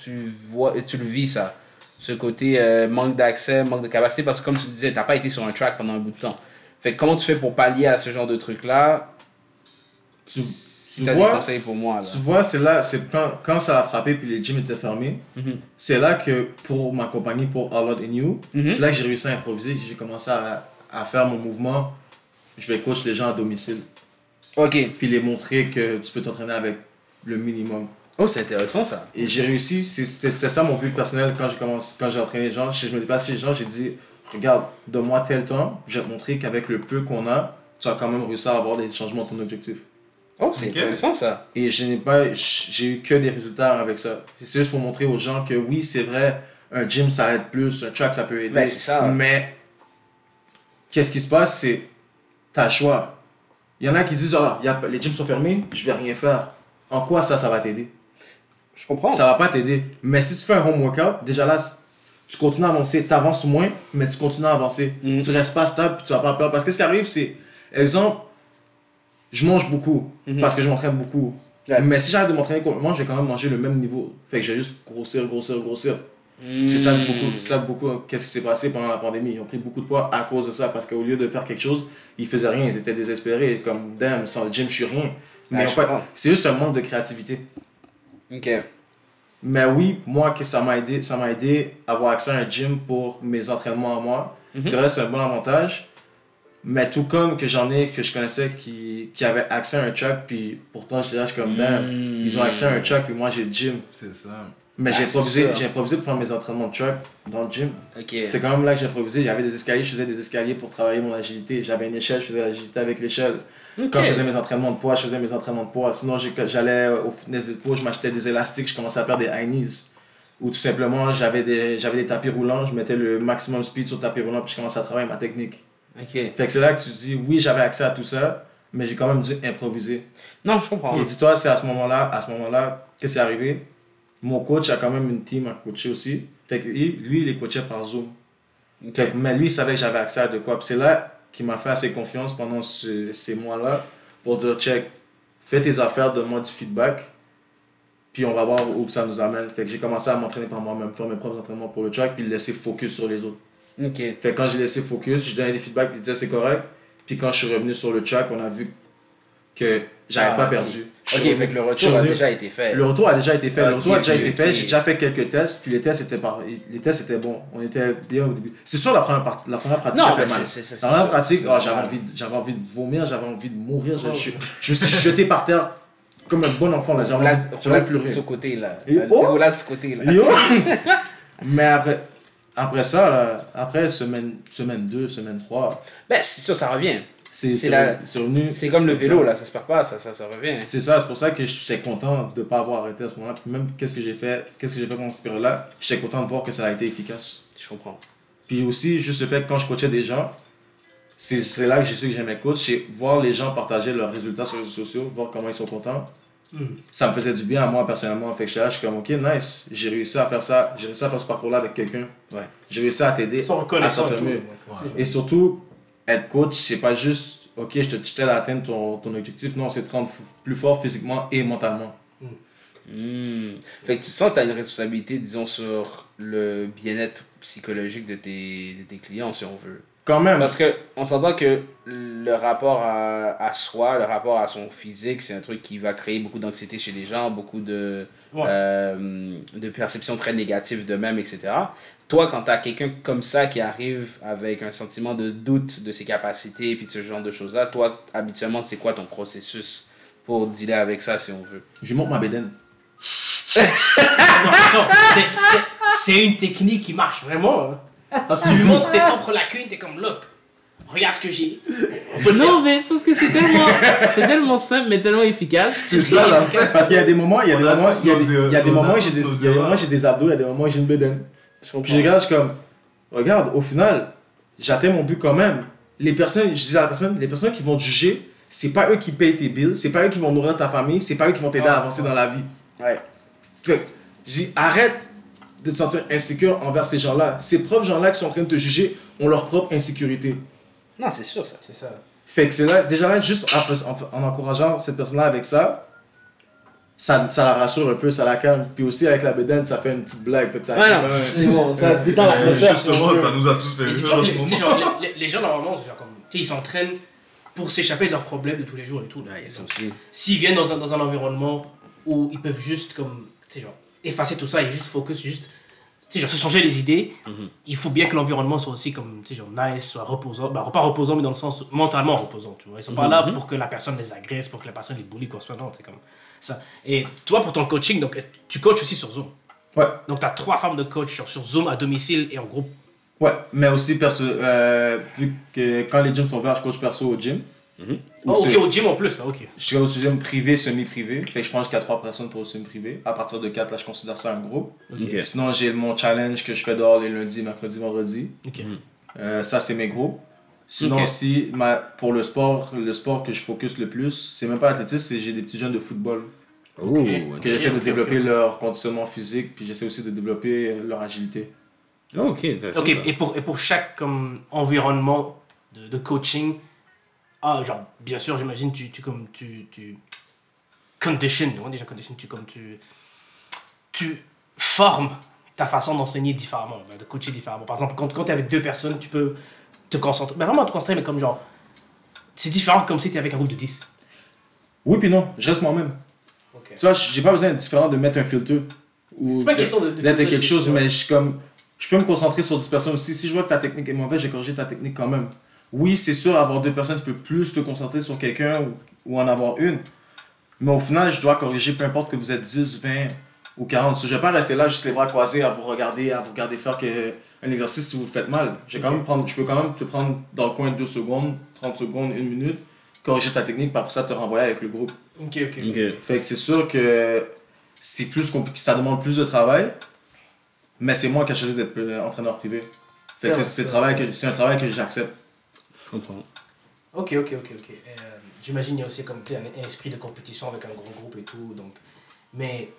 tu vois tu le vis ça? Ce côté euh, manque d'accès manque de capacité parce que comme tu disais t'as pas été sur un track pendant un bout de temps fait que comment tu fais pour pallier à ce genre de truc là Tu, si tu des vois, conseils pour moi là. tu vois, c'est là, c'est quand, quand ça a frappé puis les gyms étaient fermés, Mhm. c'est là que pour ma compagnie, pour All Out in You, Mhm. c'est là que j'ai réussi à improviser, que j'ai commencé à, à faire mon mouvement. Je vais coach les gens à domicile. Ok. puis les montrer que tu peux t'entraîner avec le minimum. Oh, c'est intéressant ça. Et j'ai réussi, c'est- c'était ça mon but personnel quand j'ai quand j'ai entraîné les gens. Je je me dépassais les gens, j'ai dit, regarde, donne-moi tel temps, je vais te montrer qu'avec le peu qu'on a, tu vas quand même réussir à avoir des changements dans ton objectif. Oh, c'est intéressant ça. Et je n'ai pas, j'ai eu que des résultats avec ça. C'est juste pour montrer aux gens que oui, c'est vrai, un gym ça aide plus, un track ça peut aider. Ben, ça. Mais qu'est-ce qui se passe, c'est t'as le choix. Il y en a qui disent, ah, y a, les gyms sont fermés, je vais rien faire. En quoi ça, ça va t'aider? Je comprends. Ça va pas t'aider. Mais si tu fais un home workout, déjà là, tu continues à avancer. Tu avances moins, mais tu continues à avancer. Mhm. Tu restes pas stable, puis tu vas pas peur. Parce que ce qui arrive, c'est, exemple, je mange beaucoup, Mhm. parce que je m'entraîne beaucoup. Mais si j'arrête de m'entraîner complètement, je vais quand même manger le même niveau. Fait que je vais juste grossir, grossir, grossir. Hmm. C'est ça beaucoup. Ça beaucoup. Qu'est-ce qui s'est passé pendant la pandémie? Ils ont pris beaucoup de poids à cause de ça. Parce qu'au lieu de faire quelque chose, ils faisaient rien. Ils étaient désespérés. Comme, damn, sans le gym, je suis rien. Mais en fait, c'est juste un manque de créativité. Ok. Mais oui, moi, que ça m'a aidé, ça m'a aidé à avoir accès à un gym pour mes entraînements à moi. Mhm. C'est vrai, c'est un bon avantage. Mais tout comme que j'en ai, que je connaissais, qui, qui avaient accès à un track, puis pourtant, j'étais là, je suis comme, damn, Hmm. ils ont accès à un track, puis moi, j'ai le gym. C'est ça. Mais Ah, j'ai c'est improvisé, j'ai improvisé pour faire mes entraînements de track dans le gym. C'est quand même là que j'ai improvisé. J'avais des escaliers, je faisais des escaliers pour travailler mon agilité. J'avais une échelle, je faisais l'agilité avec l'échelle. Quand je faisais mes entraînements de poids, je faisais mes entraînements de poids. Sinon, j'allais au fitness de poids, je m'achetais des élastiques, je commençais à faire des high knees. Ou tout simplement, j'avais des, j'avais des tapis roulants, je mettais le maximum speed sur le tapis roulant, puis je commençais à travailler ma technique. Fait que c'est là que tu te dis, oui, j'avais accès à tout ça, mais j'ai quand même dû improviser. Non, je comprends. Et dis-toi, c'est à ce moment-là, à ce moment-là, qu'est-ce qui est arrivé? Mon coach a quand même une team à coacher aussi. Fait que lui, lui, il est coaché par Zoom. Fait que- mais lui, il savait que j'avais accès à de quoi. C'est là qu'il m'a fait assez confiance pendant ce- ces mois-là pour dire check, fais tes affaires, donne-moi du feedback. Puis on va voir où ça nous amène. Fait que j'ai commencé à m'entraîner par moi-même, faire mes propres entraînements pour le track, puis le laisser focus sur les autres. Ok. Fait quand j'ai laissé focus, je donnais des feedbacks, puis il disait c'est correct. Puis quand je suis revenu sur le track, on a vu que j'avais Ah, pas perdu. Ok, fait que le retour a déjà été fait. le retour a déjà été fait. le retour a déjà été fait. J'ai déjà fait quelques tests. Puis les tests étaient, par... les tests étaient bons. On était bien au début. C'est sûr, la première, partie, la première pratique Non, a fait mal. La première pratique, oh, j'avais, envie, de- j'avais envie de vomir, j'avais envie de mourir. Je, je, je me suis jeté par terre comme un bon enfant. là. J'avais pleurer. de ce côté-là. Oh! de ce côté-là. Yo! Mais après, après ça, là, après semaine, semaine 2, semaine 3, Ben, c'est sûr, ça revient. c'est, revenu. C'est comme le vélo, là, ça se perd pas, ça, ça, ça revient. C'est ça, c'est pour ça que j'étais content de ne pas avoir arrêté à ce moment-là. Puis même qu'est-ce que j'ai fait, qu'est-ce que j'ai fait pendant cette période-là, j'étais content de voir que ça a été efficace. Je comprends. Puis aussi, juste le fait que quand je coachais des gens, c'est c'est là que j'ai su que j'aimais coach, c'est voir les gens partager leurs résultats sur les réseaux sociaux, voir comment ils sont contents. Hmm. Ça me faisait du bien à moi personnellement. Fait que je suis comme, ok, nice, j'ai réussi à faire ça, j'ai réussi à faire ce parcours-là avec quelqu'un. Ouais. J'ai réussi à t'aider à sortir mieux. Et surtout, être coach, c'est pas juste, ok, je te- je t'aide à atteindre ton, ton objectif. Non, c'est te rendre plus fort physiquement et mentalement. Hmm. Fait que tu sens que tu as une responsabilité, disons, sur le bien-être psychologique de tes, de tes clients, si on veut. Quand même. Parce que on s'entend que le rapport à, à soi, le rapport à son physique, c'est un truc qui va créer beaucoup d'anxiété chez les gens, beaucoup de, Ouais. euh, de perceptions très négatives d'eux-mêmes, etc. Toi, quand tu as quelqu'un comme ça qui arrive avec un sentiment de doute de ses capacités et puis de ce genre de choses-là, toi, habituellement, c'est quoi ton processus pour dealer avec ça, si on veut? Je lui montre ma bédaine. Non, attends, c'est- c'est- c'est une technique qui marche vraiment. hein. Parce que tu lui montres tes propres lacunes, t'es comme, look, regarde ce que j'ai. Non, mais je pense que c'est tellement, c'est tellement simple, mais tellement efficace. C'est ça fête. Parce qu'il y a des moments, il y a des moments, il y a des, il y a des on a moments où j'ai des, il y a des moments où erreurs. j'ai des abdos, il y a des moments où j'ai une bédaine. Puis je regarde, je suis comme, regarde, au final, j'atteins mon but quand même. Les personnes, je dis à la personne, les personnes qui vont te juger, c'est pas eux qui payent tes bills, c'est pas eux qui vont nourrir ta famille, c'est pas eux qui vont t'aider à avancer dans la vie. Ouais. Fait je dis, arrête de te sentir insécure envers ces gens-là. Ces propres gens-là qui sont en train de te juger ont leur propre insécurité. Non, c'est sûr, ça. C'est ça. Fait que c'est là, déjà là, juste en, encourageant cette personne-là avec ça, ça, ça la rassure un peu, ça la calme. Puis aussi avec la bédaine, ça fait une petite blague. Fait que ça Ouais, non, Ouais, c'est bon, ça détend l'atmosphère. Justement, ça nous a tous fait rire en les, ce tu sais, moment. genre, les, les- les gens, normalement, c'est genre comme, ils s'entraînent pour s'échapper de leurs problèmes de tous les jours et tout. là. Ouais, ça Donc, aussi. S'ils viennent dans un, dans un environnement où ils peuvent juste, comme, tu sais, genre, effacer tout ça et juste focus, juste genre, se changer les idées, Mhm. il faut bien que l'environnement soit aussi comme, tu sais, genre, nice, soit reposant. Bah, pas reposant, mais dans le sens mentalement reposant, tu vois. Ils sont pas là Mhm. pour que la personne les agresse, pour que la personne les bully, quoi, soit non, c'est comme ça. Et toi, pour ton coaching, donc, tu coaches aussi sur Zoom? Ouais. Donc, tu as trois formes de coach sur, sur Zoom à domicile et en groupe? Ouais, mais aussi perso, euh, vu que quand les gyms sont ouverts, je coach perso au gym. Mhm. Oh, Ou ok, au gym en plus, là, ok. Je coach au gym privé, semi-privé. Fait que je prends jusqu'à 3 personnes pour le semi-privé. À partir de 4, là, je considère ça un groupe. Ok. Sinon, j'ai mon challenge que je fais dehors les lundis, mercredis, vendredis. Ok. Euh, ça, c'est mes groupes. Sinon, Ok. si, ma, pour le sport, le sport que je focus le plus, c'est même pas l'athlétisme, c'est j'ai des petits jeunes de football. Oh. Que j'essaie de développer leur conditionnement physique, puis j'essaie aussi de développer leur agilité. Oh, ok, intéressant, et pour, et pour chaque comme, environnement de, de coaching, ah, genre, bien sûr, j'imagine, tu, tu, comme, tu, tu condition, on dit déjà condition, tu, comme, tu, tu formes ta façon d'enseigner différemment, de coacher différemment. Par exemple, quand, quand tu es avec deux personnes, tu peux te concentrer, ben, vraiment te concentrer, mais comme genre, c'est différent comme si tu es avec un groupe de 10. Oui, puis non, je reste moi-même. Tu vois, j'ai pas besoin d'être différent de mettre un filtre. Ou d'être quelque chose, mais je suis comme. Je peux me concentrer sur 10 personnes aussi. Si je vois que ta technique est mauvaise, j'ai corrigé ta technique quand même. Oui, c'est sûr, avoir deux personnes, tu peux plus te concentrer sur quelqu'un ou, ou en avoir une. Mais au final, je dois corriger peu importe que vous êtes 10, 20 ou 40. Je vais pas rester là juste les bras croisés à vous regarder, à vous regarder faire que, un exercice si vous le faites mal. Je, vais quand même prendre, je peux quand même te prendre dans le coin de 2 secondes, 30 secondes, 1 minute, corriger ta technique, puis après ça te renvoyer avec le groupe. Ok, ok. Fait que c'est sûr que c'est plus compliqué, ça demande plus de travail, mais c'est moi qui ai choisi d'être euh, entraîneur privé. Fait que- c'est un travail que j'accepte. Je comprends. Ok, ok, ok, ok. Euh, J'imagine qu'il y a aussi comme un, un esprit de compétition avec un gros groupe et tout. Donc... Mais.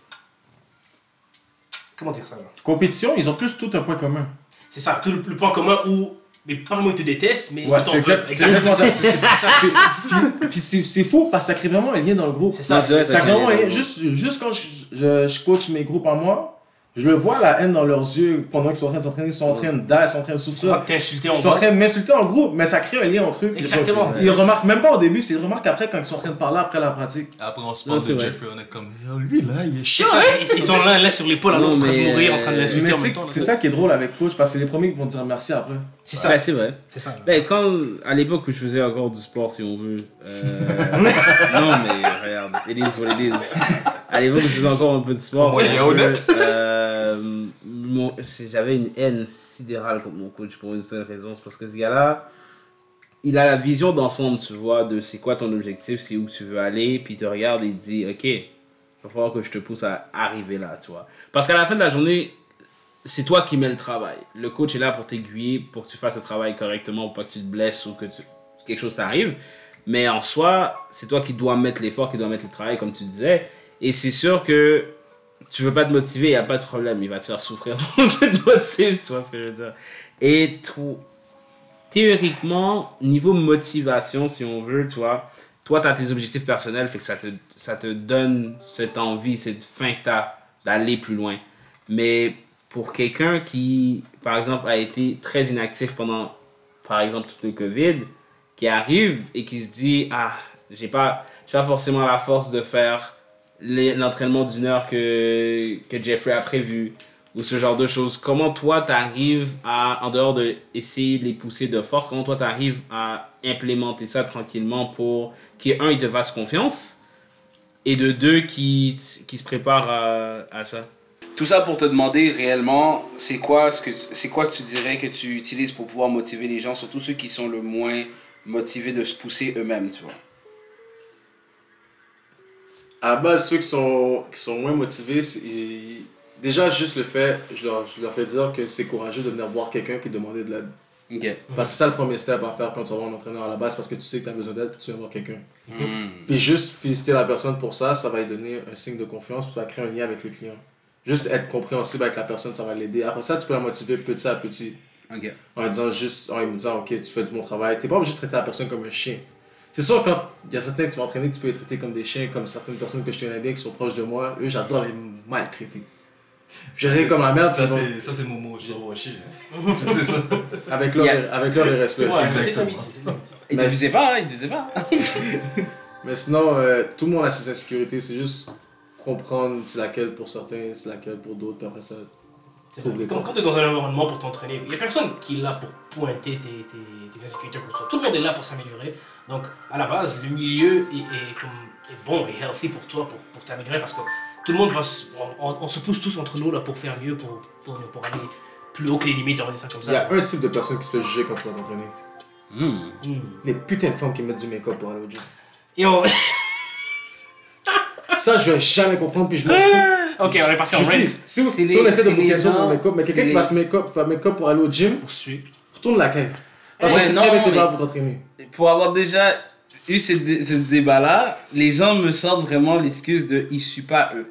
Comment dire ça là? Compétition, ils ont plus tout un point commun. C'est ça, tout le, le point commun où. Mais pas vraiment ils te détestent, mais Ouais, c'est exact- exactement ça. C'est c'est ça. C'est- Puis c'est c'est fou parce que ça crée vraiment un lien dans le groupe. C'est ça. Vrai, Ça crée vraiment un lien. Ouais. Juste, juste quand je, je, je coach mes groupes en moi, je le vois la haine dans leurs yeux pendant qu'ils sont en train de s'entraîner, ils sont en train de ils sont en train de souffrir. t'insulter en Ils sont en train de m'insulter en groupe, mais ça crée un lien entre eux. Exactement. Ils remarquent même pas au début, c'est ils remarquent après quand ils sont en train de parler après la pratique. Après, on se parle de. Jeffrey, on est comme, Yo, lui là, il est chiant. ils, sont là, là sur l'épaule, à l'autre en train de mais, mourir, en train de l'insulter c'est ça qui est drôle avec coach parce que c'est les premiers qui vont dire merci après. C'est ça, Ouais, c'est vrai. c'est ça. Ben, quand, à l'époque où je faisais encore du sport, si on veut. euh, non, mais regarde, it is what it is. À l'époque où je faisais encore un peu de sport. Ouais, si honnête. euh, mon- J'avais une haine sidérale contre mon coach pour une seule raison. C'est parce que ce gars-là, il a la vision d'ensemble, tu vois, de c'est quoi ton objectif, c'est où tu veux aller, puis il te regarde et il te dit, ok, il va falloir que je te pousse à arriver là, tu vois. Parce qu'à la fin de la journée, c'est toi qui mets le travail. Le coach est là pour t'aiguiller, pour que tu fasses le travail correctement, pour pas que tu te blesses ou que quelque chose t'arrive. Mais en soi, c'est toi qui dois mettre l'effort, qui dois mettre le travail, comme tu disais. Et c'est sûr que tu veux pas te motiver, il n'y a pas de problème. Il va te faire souffrir pour que tu te motives, tu vois ce que je veux dire. Et tout, théoriquement, niveau motivation, si on veut, tu toi, tu as tes objectifs personnels, fait que ça te, ça te donne cette envie, cette faim que tu d'aller plus loin. Mais pour quelqu'un qui, par exemple, a été très inactif pendant, par exemple, tout le COVID, qui arrive et qui se dit, ah, j'ai pas, pas forcément la force de faire l'entraînement d'une heure que, que Jeffrey a prévu, ou ce genre de choses. Comment toi, tu arrives à, en dehors de de les pousser de force, comment toi, tu arrives à implémenter ça tranquillement pour qu'un, il te fasse confiance, et de deux, qui, qui se prépare à, à ça? Tout ça pour te demander réellement, c'est quoi ce que c'est quoi tu dirais que tu utilises pour pouvoir motiver les gens, surtout ceux qui sont le moins motivés de se pousser eux-mêmes, tu vois? À la base, ceux qui sont, qui sont moins motivés, ils- déjà juste le fait, je leur, je leur fais dire que c'est courageux de venir voir quelqu'un puis demander de l'aide. Parce que c'est ça le premier step à faire quand tu vas voir un entraîneur à la base parce que tu sais que tu as besoin d'aide puis tu vas voir quelqu'un. Hmm. Puis juste féliciter la personne pour ça, ça va lui donner un signe de confiance puis ça va créer un lien avec le client. Juste être compréhensible avec la personne, ça va l'aider. Après ça, tu peux la motiver petit à petit. En lui disant juste, en lui disant, ok, tu fais du bon travail. T'es pas obligé de traiter la personne comme un chien. C'est sûr, quand il y a certains que tu vas entraîner, que tu peux les traiter comme des chiens, comme certaines personnes que je connais bien qui sont proches de moi, eux, j'adore les maltraiter. Je dirais comme la merde, Ça, c'est bon. c'est- ça, c'est Momo Jirowashi. hein. c'est ça. avec leur, Yeah. avec leur respect. Ouais, mais c'est Exactement. ta amitié, c'est ta amitié. Il Mais- ne faisait pas, hein, il ne faisait pas. Mais sinon, euh, tout le monde a ses insécurités. C'est juste comprendre c'est laquelle pour certains, c'est laquelle pour d'autres. Puis après ça, les Quand, quand tu es dans un environnement pour t'entraîner, il n'y a personne qui est là pour pointer tes, tes, tes insécurités. Comme ça. Tout le monde est là pour s'améliorer. Donc, à la base, le milieu est, est comme, est bon et healthy pour toi, pour, pour t'améliorer, parce que tout le monde va se, on, on- on se pousse tous entre nous là, pour faire mieux, pour, pour, pour aller plus haut que les limites, on va dire ça comme Il y a ça. un type de personne qui se fait juger quand tu vas t'entraîner. Hmm. Hmm. Les putains de femmes qui mettent du make-up pour aller au gym. Et on... Ça, je vais jamais comprendre, puis je m'en fous. ok, on est parti en rent. dis, si, C'est si on les- essaie de vous pour le make-up, mais quelqu'un c'est qui les- va se make-up, va make-up pour aller au gym, Poursuis. retourne la caille. Parce Ouais, que c'est non, très bien t'es mais- là pour t'entraîner. Pour avoir déjà eu ce, dé- ce débat-là, les gens me sortent vraiment l'excuse de ils suent pas eux.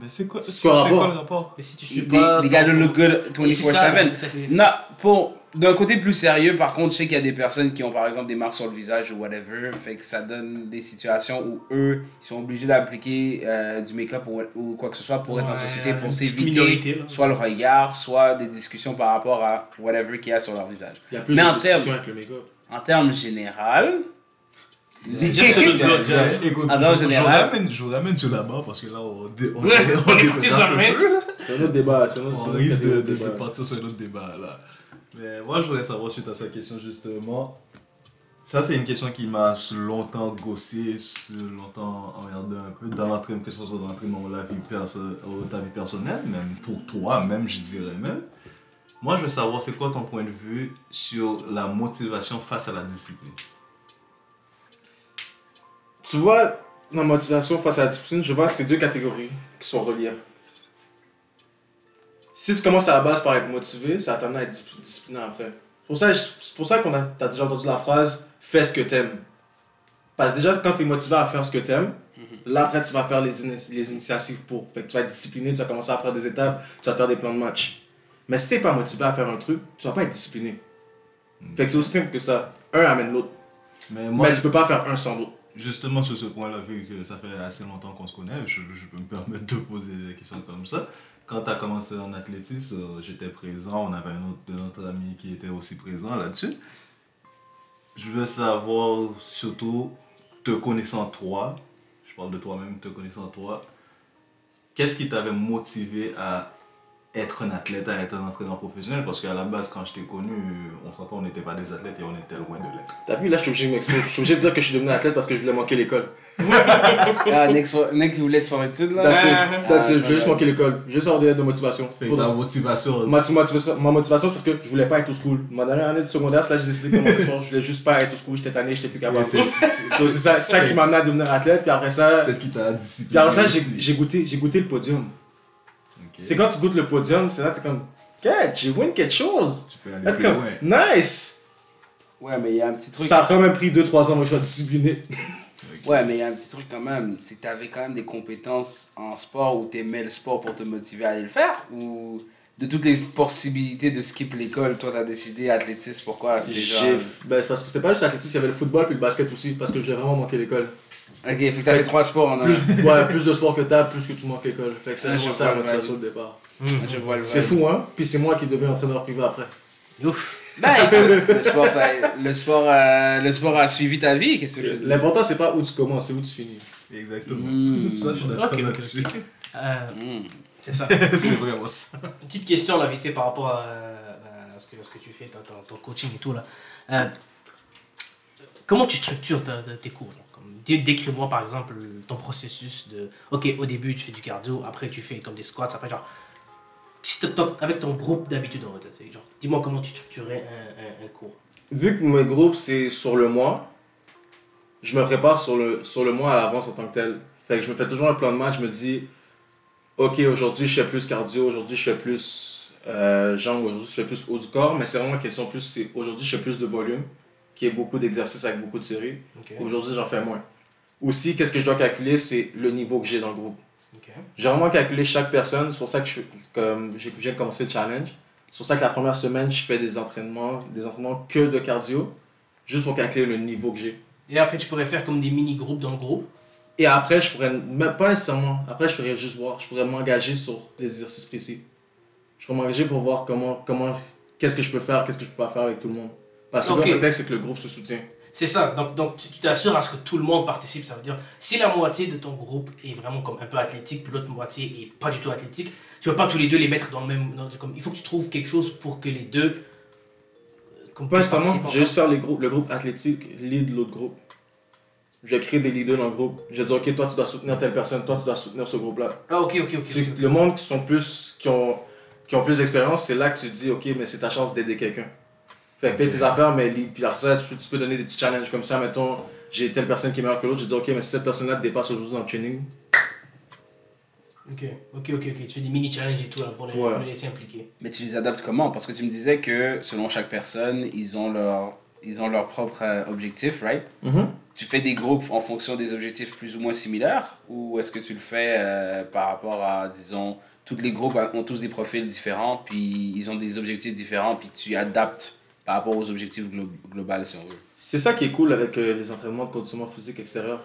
Mais c'est quoi, le quoi rapport le rapport? Mais si tu suis Les, pas. les gars de ton- look good Et c'est ça, 24-7. c'est ça fait- Non, pour d'un côté plus sérieux, par contre, je sais qu'il y a des personnes qui ont par exemple des marques sur le visage ou whatever, fait que ça donne des situations où eux, ils sont obligés d'appliquer euh, du make-up ou, ou quoi que ce soit pour être en société, pour s'éviter soit le regard, soit des discussions par rapport à whatever qu'il y a sur leur visage. Il y a plus Mais de en discussions termes- avec le make-up. En termes général, Ah je, général. ramène, je ramène sur la barre parce que là, on, on, on C'est un autre débat. C'est un autre, c'est On risque de, débat. partir sur un autre débat là. Mais moi, je voudrais savoir suite à sa question justement. Ça, c'est une question qui m'a longtemps gossé, longtemps emmerdé un peu dans l'entraînement, que ce soit dans l'entraînement ou la ou ta vie personnelle, même pour toi, même, je dirais même. Moi, je veux savoir, c'est quoi ton point de vue sur la motivation face à la discipline? Tu vois, la motivation face à la discipline, je vois que c'est deux catégories qui sont reliées. Si tu commences à la base par être motivé, ça va t'amener à être dis- discipliné après. C'est pour ça, c'est pour ça qu'on a t'as déjà entendu la phrase fais ce que t'aimes. Parce que déjà, quand tu es motivé à faire ce que t'aimes, là après tu vas faire les, les initiatives pour. Fait que tu vas être discipliné, tu vas commencer à faire des étapes, tu vas faire des plans de match. Mais si t'es pas motivé à faire un truc, tu vas pas être discipliné. Fait que c'est aussi simple que ça. Un amène l'autre. Mais moi, Mais tu peux pas faire un sans l'autre. Justement, sur ce point-là, vu que ça fait assez longtemps qu'on se connaît, je, je peux me permettre de poser des questions comme ça. Quand tu as commencé en athlétisme, euh, j'étais présent, on avait un autre, un autre ami qui était aussi présent là-dessus. Je veux savoir, surtout, te connaissant toi, je parle de toi-même, te connaissant toi, qu'est-ce qui t'avait motivé à être un athlète, à être un entraîneur professionnel Parce qu'à la base, quand je t'ai connu, on s'entend, on n'était pas des athlètes et on était loin de l'être. T'as vu, là, je suis obligé de m'exprimer. Je suis obligé de dire que je suis devenu athlète parce que je voulais manquer l'école. ah, Next, Next qui voulait sport études là. That's it. That's Ah, it. Je voulais juste ouais. manquer l'école. Juste avoir des lettres de motivation. Fait ta motivation, Ma, motivation, ma motivation, c'est parce que je voulais pas être au school. Ma dernière année de secondaire, c'est là j'ai décidé de commencer sport. Je voulais juste pas être au school. J'étais tanné, j'étais plus capable. c'est- ça, c'est ça qui m'a amené à devenir athlète. Puis après ça, c'est ce qui t'a discipliné. puis après ça j'ai goûté, j'ai goûté le podium. C'est quand tu goûtes le podium, c'est là que t'es comme, Cat, j'ai win quelque chose. Tu peux aller Là, plus comme, loin. nice. Ouais, mais il y a un petit truc. Ça a quand même pris 2-3 ans, moi je suis discipliné. Ouais, mais il y a un petit truc quand même. C'est que tu avais quand même des compétences en sport où tu aimais le sport pour te motiver à aller le faire Ou de toutes les possibilités de skip l'école, toi, tu as décidé athlétisme, pourquoi C'était genre- J'ai, ben, parce que c'était pas juste l'athlétisme, il y avait le football puis le basket aussi, parce que je voulais vraiment manquer l'école. Ok, fait que t'as fait trois sports en un. Plus, ouais, plus de sport que t'as, plus que tu manques l'école. Fait que c'est vraiment je ça la motivation de départ. Je vois le C'est fou, hein? Puis c'est moi qui deviens entraîneur privé après. Ouf. Ben écoute, le sport, ça, le, sport, euh, le sport a suivi ta vie, qu'est-ce que je L'important, c'est pas où tu commences, c'est où tu finis. Exactement. Mm. Ça, je suis d'accord là-dessus. Euh, Hmm. c'est ça. c'est vraiment ça. Une petite question là, vite fait par rapport à, à ce, que, ce que tu fais, ton, ton- coaching et tout là. Euh, comment tu structures ta- ta- tes cours Décris-moi par exemple ton processus de. Ok, au début tu fais du cardio, après tu fais comme des squats, après genre. Si avec ton groupe d'habitude en fait, genre, dis-moi comment tu structurais un, un- un cours. Vu que mes groupes, c'est sur le mois, je me prépare sur le, sur le mois à l'avance en tant que tel. Fait que je me fais toujours un plan de match, je me dis, ok, aujourd'hui je fais plus cardio, aujourd'hui je fais plus euh, jambes, aujourd'hui je fais plus haut du corps, mais c'est vraiment une question plus, c'est aujourd'hui je fais plus de volume, qui est beaucoup d'exercices avec beaucoup de séries. Ok. Aujourd'hui j'en fais moins. Aussi, qu'est-ce que je dois calculer, c'est le niveau que j'ai dans le groupe. J'ai vraiment calculé chaque personne. C'est pour ça que je, comme j'ai commencer le challenge. C'est pour ça que la première semaine, je fais des entraînements, des entraînements que de cardio, juste pour calculer le niveau que j'ai. Et après tu pourrais faire comme des mini-groupes dans le groupe? Et après, je pourrais, même pas nécessairement, après, je pourrais juste voir, je pourrais m'engager sur des exercices précis. Je pourrais m'engager pour voir comment, comment, qu'est-ce que je peux faire, qu'est-ce que je peux pas faire avec tout le monde. Parce que le contexte, c'est que le groupe se soutient. C'est ça, donc, donc tu t'assures à ce que tout le monde participe. Ça veut dire, si la moitié de ton groupe est vraiment comme un peu athlétique, puis l'autre moitié est pas du tout athlétique, tu vas pas tous les deux les mettre dans le même. dans- comme, il faut que tu trouves quelque chose pour que les deux. euh, Comme Pas nécessairement, je vais juste faire les groupes, le groupe athlétique, lead l'autre groupe. Je vais créer des leaders dans le groupe. Je vais dire, ok, toi tu dois soutenir telle personne, toi tu dois soutenir ce groupe-là. Ah, ok, ok, ok. Le monde qui sont plus, qui ont, qui ont plus d'expérience, c'est là que tu dis, ok, mais c'est ta chance d'aider quelqu'un. Fait que fais tes affaires, mais. Puis après ça, tu peux, tu peux donner des petits challenges comme ça. Mettons, j'ai telle personne qui est meilleure que l'autre, je dis, ok, mais si cette personne-là te dépasse aujourd'hui dans le training, Ok, ok, ok, ok. Tu fais des mini-challenges et tout là, pour, les, Ouais. pour les laisser impliquer. Mais tu les adaptes comment? Parce que tu me disais que selon chaque personne, ils ont leur, ils ont leur propre euh, objectif, right? Tu fais des groupes en fonction des objectifs plus ou moins similaires? Ou est-ce que tu le fais euh, par rapport à, disons, tous les groupes ont tous des profils différents, puis ils ont des objectifs différents, puis tu adaptes par rapport aux objectifs glo globaux, si on veut C'est ça qui est cool avec euh, les entraînements de conditionnement physique extérieur.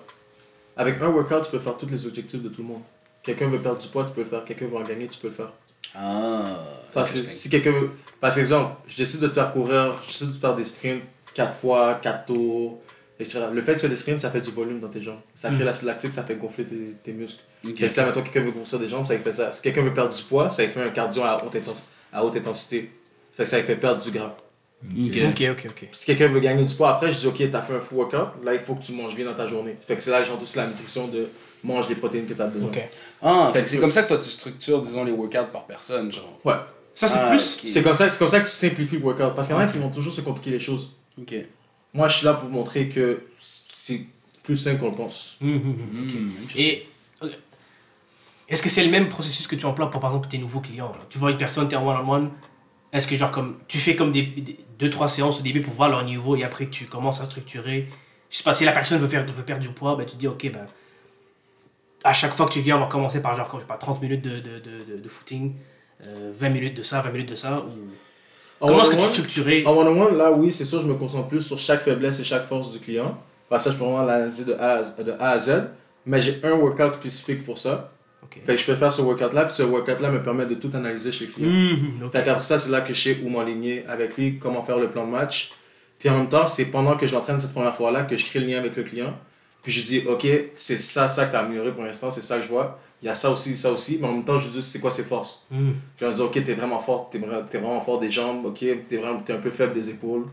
Avec un workout, tu peux faire tous les objectifs de tout le monde. Quelqu'un veut perdre du poids, tu peux le faire. Quelqu'un veut en gagner, tu peux le faire. Ah, Enfin, si quelqu'un veut. Par exemple, je décide de te faire courir, je décide de te faire des sprints 4 fois, 4 tours, etc. Le fait que tu fais des sprints, ça fait du volume dans tes jambes. Ça crée Mm. la lactique, ça fait gonfler tes, tes muscles. Ok. Fait que ça, mettons, quelqu'un veut grossir des jambes, ça lui fait ça. Si quelqu'un veut perdre du poids, ça lui fait un cardio à haute, intensi- à haute intensité. Fait que ça lui fait perdre du gras. Ok. Ok, ok, si quelqu'un veut gagner du poids, après, je dis, ok, t'as fait un full workout, là, il faut que tu manges bien dans ta journée. Fait que c'est là que j'entends aussi la nutrition de mange les protéines que tu as besoin. Ok. Ah, Fait fait que c'est comme ça que toi tu structures, disons, les workouts par personne, genre. Ouais. Ça, c'est Ah, plus. C'est comme, ça- c'est comme ça que tu simplifies le workout. Parce qu'il y en a qui vont toujours se compliquer les choses. Ok. Moi, je suis là pour montrer que c'est plus simple qu'on le pense. Hum, hum, hum. Hmm. Et est-ce que c'est le même processus que tu emploies pour par exemple tes nouveaux clients là Tu vois une personne, tu es en one-on-one, est-ce que genre comme tu fais comme des, des deux trois séances au début pour voir leur niveau et après tu commences à structurer? Je sais pas si la personne veut faire veut perdre du poids, ben tu te dis OK ben à chaque fois que tu viens on va commencer par genre je sais pas 30 minutes de, de, de, footing, euh, 20 minutes de ça, 20 minutes de ça ou En comment est-ce que tu En one-on-one, là, oui, c'est sûr, je me concentre plus sur chaque faiblesse et chaque force du client. Par ça, je peux vraiment l'analyser de A à Z. Mais j'ai un workout spécifique pour ça. Fait que je peux faire ce workout-là, puis ce workout-là me permet de tout analyser chez le client. Ok. Fait qu'après ça, c'est là que je sais où m'aligner avec lui, comment faire le plan de match. Puis en même temps, c'est pendant que je l'entraîne cette première fois-là que je crée le lien avec le client. Puis je dis, OK, c'est ça, ça que tu as amélioré pour l'instant, c'est ça que je vois. Il y a ça aussi, ça aussi. Mais en même temps, je lui dis, c'est quoi ses forces? Hum. Je vais leur dire, OK, t'es vraiment fort, t'es vra- t'es vraiment fort des jambes, OK, t'es vraiment t'es un peu faible des épaules.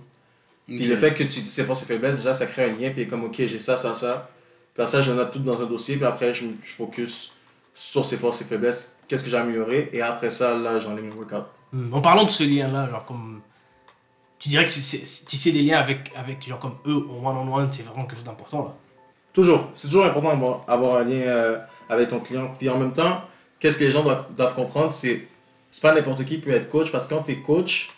Puis le fait que tu dis ses forces et faiblesses, déjà, ça crée un lien. Puis comme, OK, j'ai ça, ça, ça. Puis après ça, je le note tout dans un dossier. Puis après, je, je focus sur ses forces et faiblesses. Qu'est-ce que j'ai amélioré. Et après ça, là, j'enlève le workout. Hmm. En parlant de ce lien-là, genre comme. Tu dirais que c'est- tisser des liens avec, avec genre comme eux en one-on-one, c'est vraiment quelque chose d'important là? Toujours. C'est toujours important d'avoir avoir un lien euh, avec ton client. Puis en même temps, qu'est-ce que les gens doivent, doivent comprendre, c'est c'est pas n'importe qui peut être coach parce que quand tu es coach,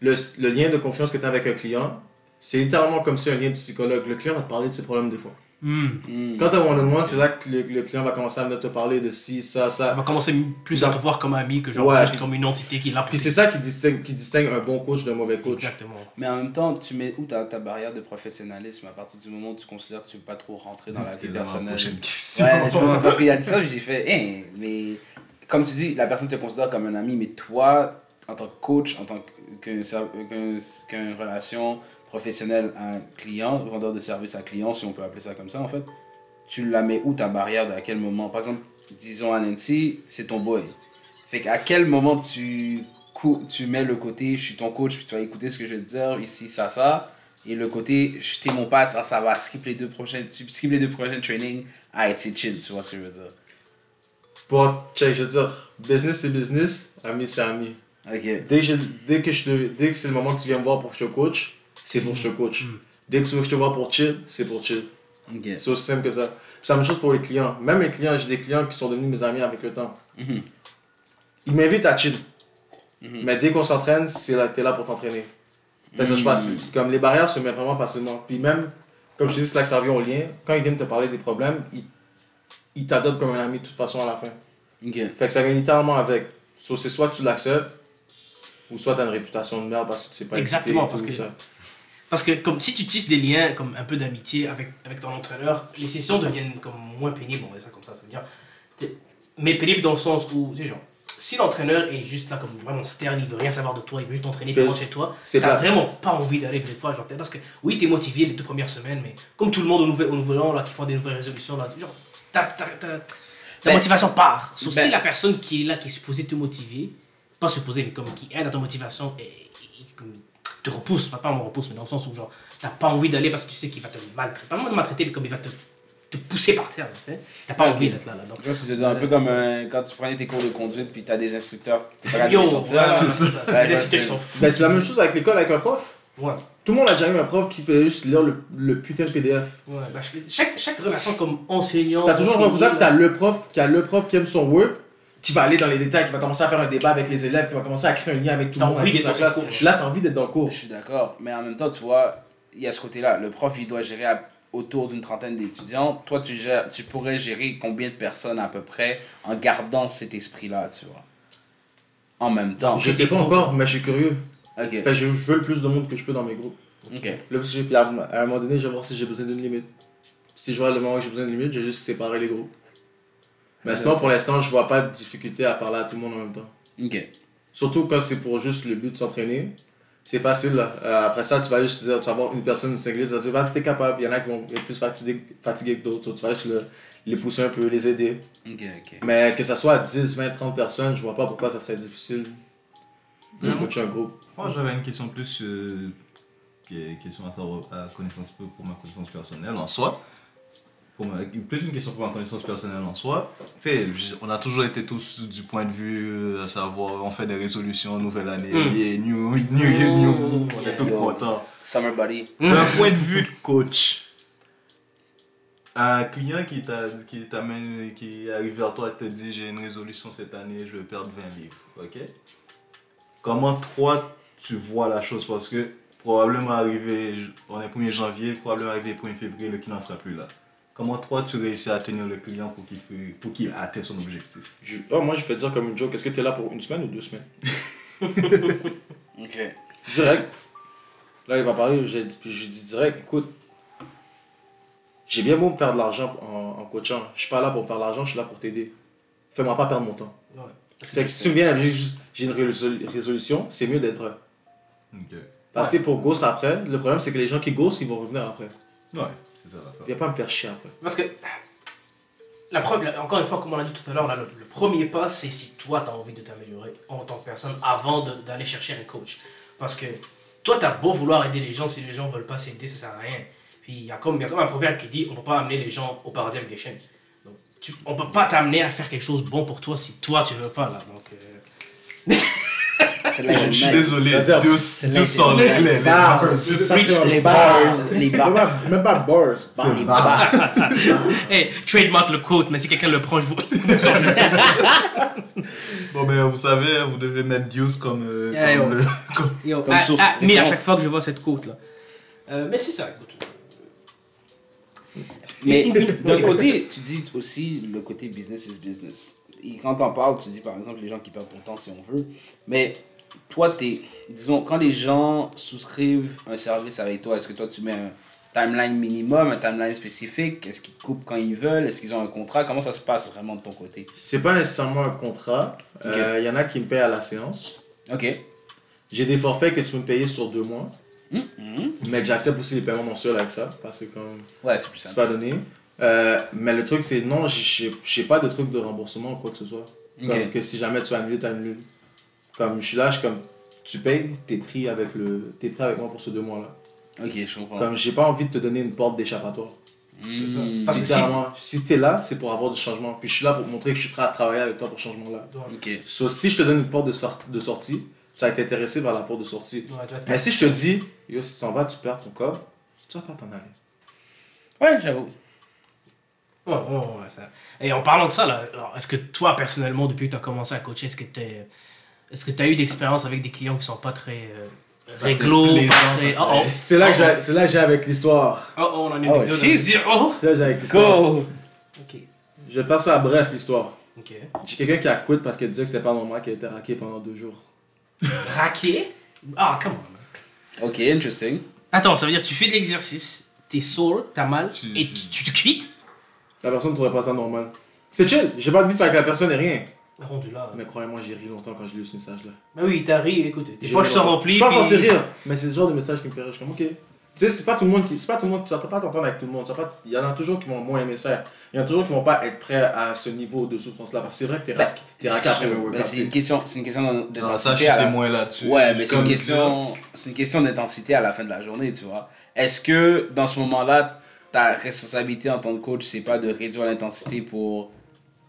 le, le lien de confiance que tu as avec un client, c'est littéralement comme si un lien de psychologue. Le client va te parler de ses problèmes des fois. Hmm. Hmm. Quand tu as one-on-one, c'est là que le, le client va commencer à venir te parler de ci, ça, ça. va commencer plus à te voir comme ami que genre Ouais. juste comme une entité qui l'a Puis c'est ça qui distingue, qui distingue un bon coach d'un mauvais coach. Exactement. Mais en même temps, tu mets où ta, ta barrière de professionnalisme à partir du moment où tu considères que tu veux pas trop rentrer dans la vie personnelle? prochaine question. Ouais, vois, parce qu'il a dit ça, j'ai fait, hein, mais comme tu dis, la personne te considère comme un ami, mais toi, en tant que coach, en tant que- qu'un ser- qu'un- qu'une relation professionnelle à un client, vendeur de service à client, si on peut appeler ça comme ça, en fait, tu la mets où ta barrière, à quel moment? Par exemple, disons à Nancy, c'est ton boy. Fait qu'à quel moment tu, tu mets le côté, je suis ton coach, puis tu vas écouter ce que je vais te dire, ici, ça, ça. Et le côté, je t'ai mon pote, ça, ça va, skip les deux prochaines, skip les deux prochaines trainings. Ah, c'est chill, tu vois ce que je veux dire. Pour, check, je veux dire, business c'est business, ami c'est ami. Ok. Dès que, je- dès que, que c'est le moment que tu viens me voir pour que je te coach, c'est pour que je te coach. Mm. Dès que tu veux que je te vois pour chill, c'est pour chill. C'est aussi simple que ça. C'est la même chose pour les clients. Même les clients, j'ai des clients qui sont devenus mes amis avec le temps. Mhm. Ils m'invitent à chill. Mhm. Mais dès qu'on s'entraîne, c'est là, t'es là pour t'entraîner. Fait que ça, je pense, c'est comme les barrières se mettent vraiment facilement. Puis même, comme je te dis, c'est là que ça revient au lien. Quand ils viennent te parler des problèmes, ils, ils t'adoptent comme un ami de toute façon à la fin. Fait que ça vient littéralement avec. So, c'est soit tu l'acceptes, ou soit t'as une réputation de merde parce que tu sais pas Exactement, écouter parce que- ça. Parce que comme si tu tisses des liens, comme un peu d'amitié avec, avec ton entraîneur, les sessions deviennent comme moins pénibles, on va dire ça comme ça. Ça veut dire, mais pénibles dans le sens où, tu sais, genre, si l'entraîneur est juste là comme vraiment stern, il veut rien savoir de toi, il veut juste t'entraîner, tu chez toi, t'as vraiment pas envie d'aller des fois, genre, parce que oui, t'es motivé les deux premières semaines, mais comme tout le monde au nouvel, au nouvel an, là, qui font des nouvelles résolutions, là, genre, ta, ta, ta, ta Ben, motivation part. Sauf ben, si la personne qui est là, qui est supposée te motiver, pas supposée, mais comme qui aide à ta motivation, et, et- et comme te repousse, enfin pas me repousse, mais dans le sens où genre, t'as pas envie d'aller parce que tu sais qu'il va te maltraiter, pas te maltraiter, mais comme il va te, te pousser par terre, tu sais. T'as pas envie d'être là, là. Donc, Je vois ce que tu veux dire, un peu comme euh, quand tu prenais tes cours de conduite puis t'as des instructeurs, t'es pas capable de Yo, les sortir. c'est ça. Instructeurs c'est- qui sont fous. Ben, c'est la même chose avec l'école, avec un prof. Ouais. Tout le monde a déjà eu un prof qui fait juste lire le, le putain de PDF. Ouais, bah, chaque, chaque relation comme enseignant. T'as toujours un cousin que t'as là, le prof qui a le prof qui aime son work, qui va aller dans les détails, qui va commencer à faire un débat avec les élèves, qui va commencer à créer un lien avec tout le monde, envie d'être dans classe. Là, t'as envie d'être dans le cours. Je suis d'accord, mais en même temps, tu vois, il y a ce côté-là. Le prof, il doit gérer à- autour d'une trentaine d'étudiants. Toi, tu, gères, tu pourrais gérer combien de personnes à peu près en gardant cet esprit-là, tu vois? En même temps. Je sais pas encore, mais je suis curieux. Ok. Fait, je, je veux le plus de monde que je peux dans mes groupes. Ok. Puis à, à un moment donné, je vais voir si j'ai besoin d'une limite. Si je vois le moment où j'ai besoin d'une limite, je vais juste séparer les groupes. Mais sinon, pour l'instant, je vois pas de difficulté à parler à tout le monde en même temps. Ok. Surtout quand c'est pour juste le but de s'entraîner. C'est facile là. Euh, après ça, tu vas juste dire, tu vas voir une personne singulière, tu vas dire, vas-y, t'es capable. Il y en a qui vont être plus fatigués, fatigués que d'autres. Tu vas juste le- les pousser un peu, les aider. Ok, ok. Mais que ça soit à 10, 20, 30 personnes, je vois pas pourquoi ça serait difficile de coacher un groupe. Moi, j'avais une question plus. euh, qui est question à, savoir, à connaissance, pour ma connaissance personnelle en soi. Pour ma- plus une question pour ma connaissance personnelle en soi. Tu sais, on a toujours été tous du point de vue, euh, à savoir, on fait des résolutions, nouvelle année, Mm. yeah, new, new year, new Mm. me, on est tous Yo. contents. Summer Buddy. D'un point de vue de coach, un client qui qui t'amène, qui arrive vers toi et te dit j'ai une résolution cette année, je veux perdre 20 livres, ok? Comment toi tu vois la chose? Parce que probablement arrivé, on est 1er janvier, probablement arrivé 1er février, le client ne sera plus là. Comment toi tu réussis à tenir le client pour qu'il fait- pour qu'il atteigne son objectif? Je- oh, moi, je fais dire comme une joke, est-ce que t'es là pour une semaine ou deux semaines? Ok. Direct. Là, il va parler, je lui dis direct, écoute, j'ai bien beau me faire de l'argent en, en coachant. Je suis pas là pour me faire de l'argent, je suis là pour t'aider. Fais-moi pas perdre mon temps. Ouais. Fait que si tu me viens avec j'ai une résol- résolution, c'est mieux d'être vrai. Ok. Parce que pour ghost après, le problème c'est que les gens qui ghost, ils vont revenir après. Ouais, ça l'affaire. Viens pas me faire chier après. Parce que, la preuve, la- encore une fois, comme on l'a dit tout à l'heure, là, le, le premier pas, c'est si toi, tu as envie de t'améliorer en tant que personne avant de- d'aller chercher un coach. Parce que toi, tu as beau vouloir aider les gens, si les gens veulent pas s'aider, ça sert à rien. Puis il y, a comme- il y a comme un proverbe qui dit on peut pas amener les gens au paradis avec des chaînes. Donc, tu, on peut pas t'amener à faire quelque chose de bon pour toi si toi, tu veux pas. Là. Donc, euh, C'est Je suis désolé, Dieu, je les, Bars. Les bar. bars. Les Même bars. pas- Même pas bars. Les bars. hey, trademark le quote, mais si quelqu'un le prend, je vous. Bon, ben, vous savez, vous devez mettre Dieu comme, euh, ah, source, ah, mais à chaque fois que je vois cette côte là. Euh, mais c'est ça, écoute. Mais d'un côté, tu dis aussi le côté business is business. Et quand t'en parles, tu dis par exemple les gens qui perdent ton temps si on veut. Mais toi, t'es, disons, quand les gens souscrivent un service avec toi, est-ce que toi tu mets un timeline minimum, un timeline spécifique? Est-ce qu'ils coupent quand ils veulent? Est-ce qu'ils ont un contrat? Comment ça se passe vraiment de ton côté? C'est pas nécessairement un contrat. Il y en a qui me payent à la séance. Ok. J'ai des forfaits que tu peux me payer sur deux mois. Hum, hum. Mais j'accepte aussi les paiements mensuels avec ça. Parce que comme Ouais, c'est plus c'est simple. pas donné. Euh, mais le truc, c'est non, j'ai j'ai pas de truc de remboursement ou quoi que ce soit. Comme que si jamais tu annules, tu annules. Comme je suis là, je suis comme tu payes, t'es pris avec le t'es pris avec moi pour ces deux mois-là. Ok, je comprends. Comme j'ai pas envie de te donner une porte d'échappatoire. Hum. ça. Parce que si- si t'es là, c'est pour avoir du changement. Puis je suis là pour te montrer que je suis prêt à travailler avec toi pour ce changement-là. Ok. So, si je te donne une porte de, sort- de sortie, tu vas être intéressé par la porte de sortie. Ouais, Mais si je te dis, yo, si tu t'en vas, tu perds ton corps, tu vas pas t'en aller. Ouais, j'avoue. Ouais, ouais, ouais, ça. Et en parlant de ça, là, alors, est-ce que toi, personnellement, depuis que tu as commencé à coacher, est-ce que tu est-ce que tu as eu d'expérience avec des clients qui sont pas très euh, réglo, très... Oh, oh. C'est là, que j'ai- c'est là j'ai avec l'histoire. Oh, oh, on en a une Oh. Oh, C'est là que j'ai avec l'histoire. Ok, Je vais faire ça bref, l'histoire. ok. J'ai quelqu'un qui a quitté parce qu'elle disait que c'était pas normal qu'elle était raquée pendant deux jours. Raqué Ah, come on. Ok, interesting. Attends, ça veut dire que tu fais de l'exercice, t'es sore, t'as mal, et tu, tu te quittes? La personne ne trouverait pas ça normal. C'est chill, j'ai pas de vite avec la personne et rien. Rendu là. Mais croyez-moi, j'ai ri longtemps quand j'ai lu ce message-là. Bah oui, t'as ri, écoute. Tes poches sont remplies. Je pense puis- censé rire, mais c'est le genre de message qui me fait rire. Je suis comme, ok. Tu sais, c'est pas tout le monde qui. C'est pas tout le monde. Tu vas pas t'entendre avec tout le monde. Tu vas pas- Il y en a toujours qui vont moins aimer ça. Il y en a toujours qui vont pas être prêts à ce niveau de souffrance-là. Parce que c'est vrai que t'es rack. T'es rack après le Ben, workout. c'est une question, c'est une question d'in- Non, ça, je d'intensité. suis témoin là-dessus. Ouais, mais c'est une question, si- c'est une question d'intensité à la fin de la journée, tu vois. Est-ce que dans ce moment-là, ta responsabilité en tant que coach, c'est pas de réduire l'intensité pour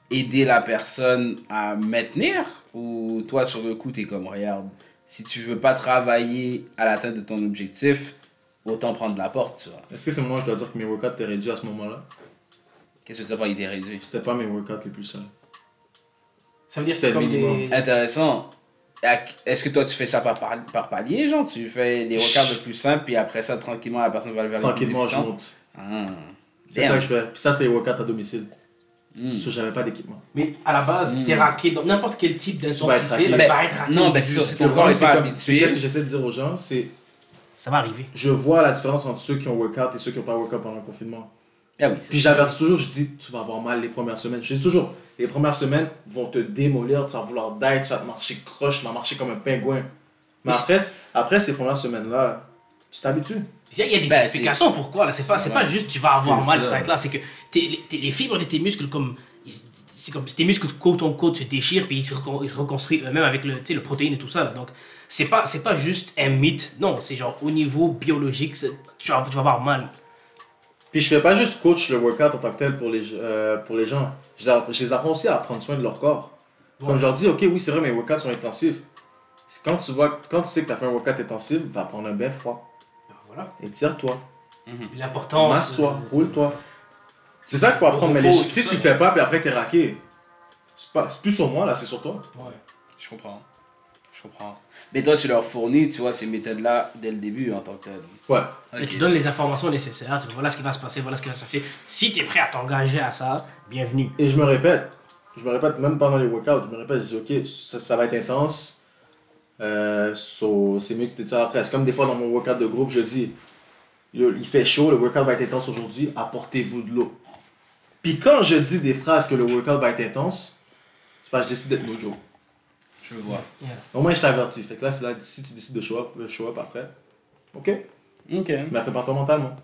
aider la personne à maintenir ou toi sur le coup t'es comme regarde si tu veux pas travailler à l'atteinte de ton objectif autant prendre la porte tu vois Est-ce que c'est moi, je dois dire que mes workouts étaient réduits à ce moment-là? Qu'est-ce que tu veux dire par idée réduite C'était pas mes workouts les plus simples. Ça veut dire que C'est c'est comme le minimum. des. intéressant est-ce que toi tu fais ça par, par, par palier genre tu fais les records le plus simple puis après ça tranquillement la personne va le vers les plus Tranquillement, je monte. ah. C'est ça que je fais. Puis ça, c'était les workouts à domicile. Parce que j'avais pas d'équipement. Mais à la base, Mm. t'es raqué dans n'importe quel type d'intensité. là, Ben, Tu vas être raqué. non, ben, sûr, c'est Le ton corps est c'est pas comme- habitué. c'est Qu'est-ce que j'essaie de dire aux gens C'est Ça va arriver. je vois la différence entre ceux qui ont workout et ceux qui n'ont pas workout pendant le confinement. Ah oui, Puis j'avertis toujours, je dis, tu vas avoir mal les premières semaines. Je dis toujours, les premières semaines vont te démolir, tu vas vouloir d'être, tu vas te marcher croche, tu vas marcher comme un pingouin. Mais Mais après, après ces premières semaines-là, tu t'habitues. Il y a, des Ben, explications pourquoi. là. C'est pas, c'est pas juste tu vas avoir mal ça. là. C'est que tes, les- tes- les fibres de tes muscles, comme. C'est comme tes muscles côte en côte se déchirent puis ils se, reconstruisent eux-mêmes avec le, le protéine et tout ça. Donc, c'est pas, c'est pas juste un mythe. Non, c'est genre au niveau biologique, tu vas, tu vas avoir mal. Puis je fais pas juste coach le workout en tant que tel pour les, euh, pour les gens. Je, leur- je les apprends aussi à prendre soin de leur corps. Comme Ouais. je leur dis, ok, oui, c'est vrai, mes workouts sont intensifs. Quand tu, vois, quand tu sais que tu as fait un workout intensif, va prendre un bain froid. Voilà. Étire-toi. L'importance. Masse-toi, roule-toi. C'est ça qu'il faut apprendre. Mais les- si tu ça. fais pas, puis après t'es raqué, c'est pas- c'est plus sur moi, là, c'est sur toi. Ouais. Je comprends. Je comprends. Mais toi, tu leur fournis, tu vois, ces méthodes-là dès le début en tant que tel. Ouais. Et tu donnes les informations nécessaires. Tu vois, voilà ce qui va se passer, voilà ce qui va se passer. Si tu es prêt à t'engager à ça, bienvenue. Et je me répète, je me répète même pendant les workouts, je me répète, je dis ok, ça, ça va être intense, euh, so, c'est mieux que tu t'étires après. C'est comme des fois dans mon workout de groupe, je dis, il fait chaud, le workout va être intense aujourd'hui, apportez-vous de l'eau. Puis quand je dis des phrases que le workout va être intense, c'est parce que je décide d'être mojo. Je vois. Au moins je t'avertis. Fait que là, c'est là, si tu décides de show up, show up après. Ok, Ok. mais prépare-toi mentalement.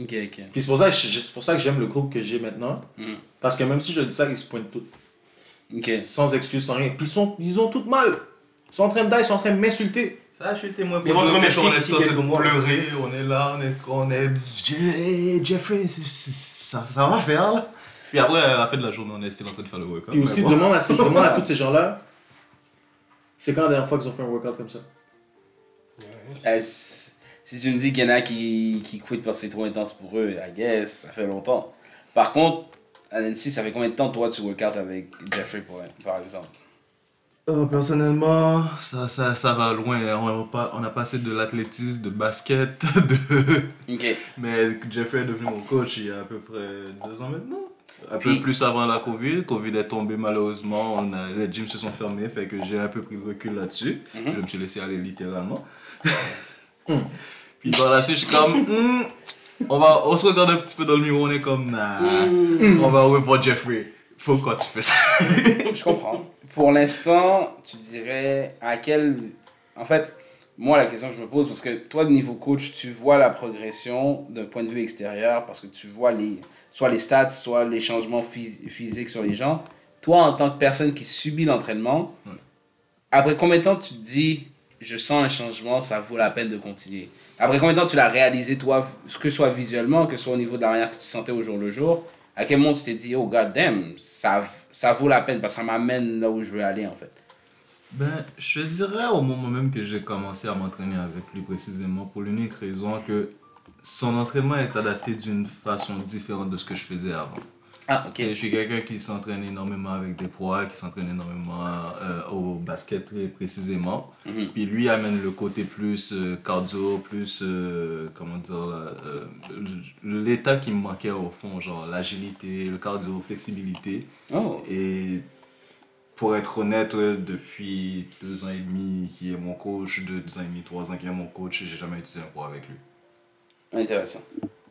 Ok, ok. Puis c'est pour ça que je- c'est pour ça que j'aime le groupe que j'ai maintenant. Mm. Parce que même si je dis ça, ils se pointent tous. Ok. sans excuse, sans rien. Puis ils, sont, ils ont tout mal. Ils sont en train de die, ils sont en train de m'insulter. Ça, je suis témoin pour dire merci qu'on est en train de pleurer, on est là, on est... On est Je- Jeffrey, ça, ça va faire, là. Puis après, à la fin de la journée, on est still en train de faire le workout. Puis aussi, bon. demande, à, demande à tous ces gens-là, c'est quand la dernière fois qu'ils ont fait un workout comme ça? Euh, si si tu me dis qu'il y en a qui, qui quittent parce que c'est trop intense pour eux, I guess, ça fait longtemps. Par contre, à Nancy, ça fait combien de temps toi tu workout avec Jeffrey pour, par exemple? Euh, personnellement, ça, ça, ça va loin. On a, pas, on a passé de l'athlétisme, de basket, de... Mais Jeffrey est devenu mon coach il y a à peu près deux ans maintenant. Un Puis- peu plus avant la Covid. Covid est tombé malheureusement. On a, les gyms se sont fermés, fait que j'ai un peu pris de recul là-dessus. Mhm. Je me suis laissé aller littéralement. Puis par la suite, je suis comme, Hmm, on, va, on se regarde un petit peu dans le miroir, on est comme, nah, on va revoir Jeffrey. Faut quoi tu fais ça. Je comprends. Pour l'instant, tu dirais à quel. En fait, moi, la question que je me pose, parce que toi, de niveau coach, tu vois la progression d'un point de vue extérieur, parce que tu vois les, soit les stats, soit les changements phys- physiques sur les gens. Toi, en tant que personne qui subit l'entraînement, après combien de temps tu te dis, je sens un changement, ça vaut la peine de continuer? Après combien de temps tu l'as réalisé, toi, que ce soit visuellement, que ce soit au niveau de la manière que tu te sentais au jour le jour À quel moment tu t'es dit, oh god damn, ça, ça vaut la peine parce que ça m'amène là où je veux aller en fait Ben, je dirais au moment même que j'ai commencé à m'entraîner avec lui précisément pour l'unique raison que son entraînement est adapté d'une façon différente de ce que je faisais avant. Ah, ok. Je suis quelqu'un qui s'entraîne énormément avec des proies, qui s'entraîne énormément euh, au basket précisément. Mhm. Puis lui amène le côté plus euh, cardio, plus, euh, comment dire, euh, l'état qui me manquait au fond, genre l'agilité, le cardio, flexibilité. Oh, Et pour être honnête, depuis deux ans et demi qui est mon coach, deux, deux ans et demi, trois ans qui est mon coach, j'ai jamais utilisé un poids avec lui. intéressant.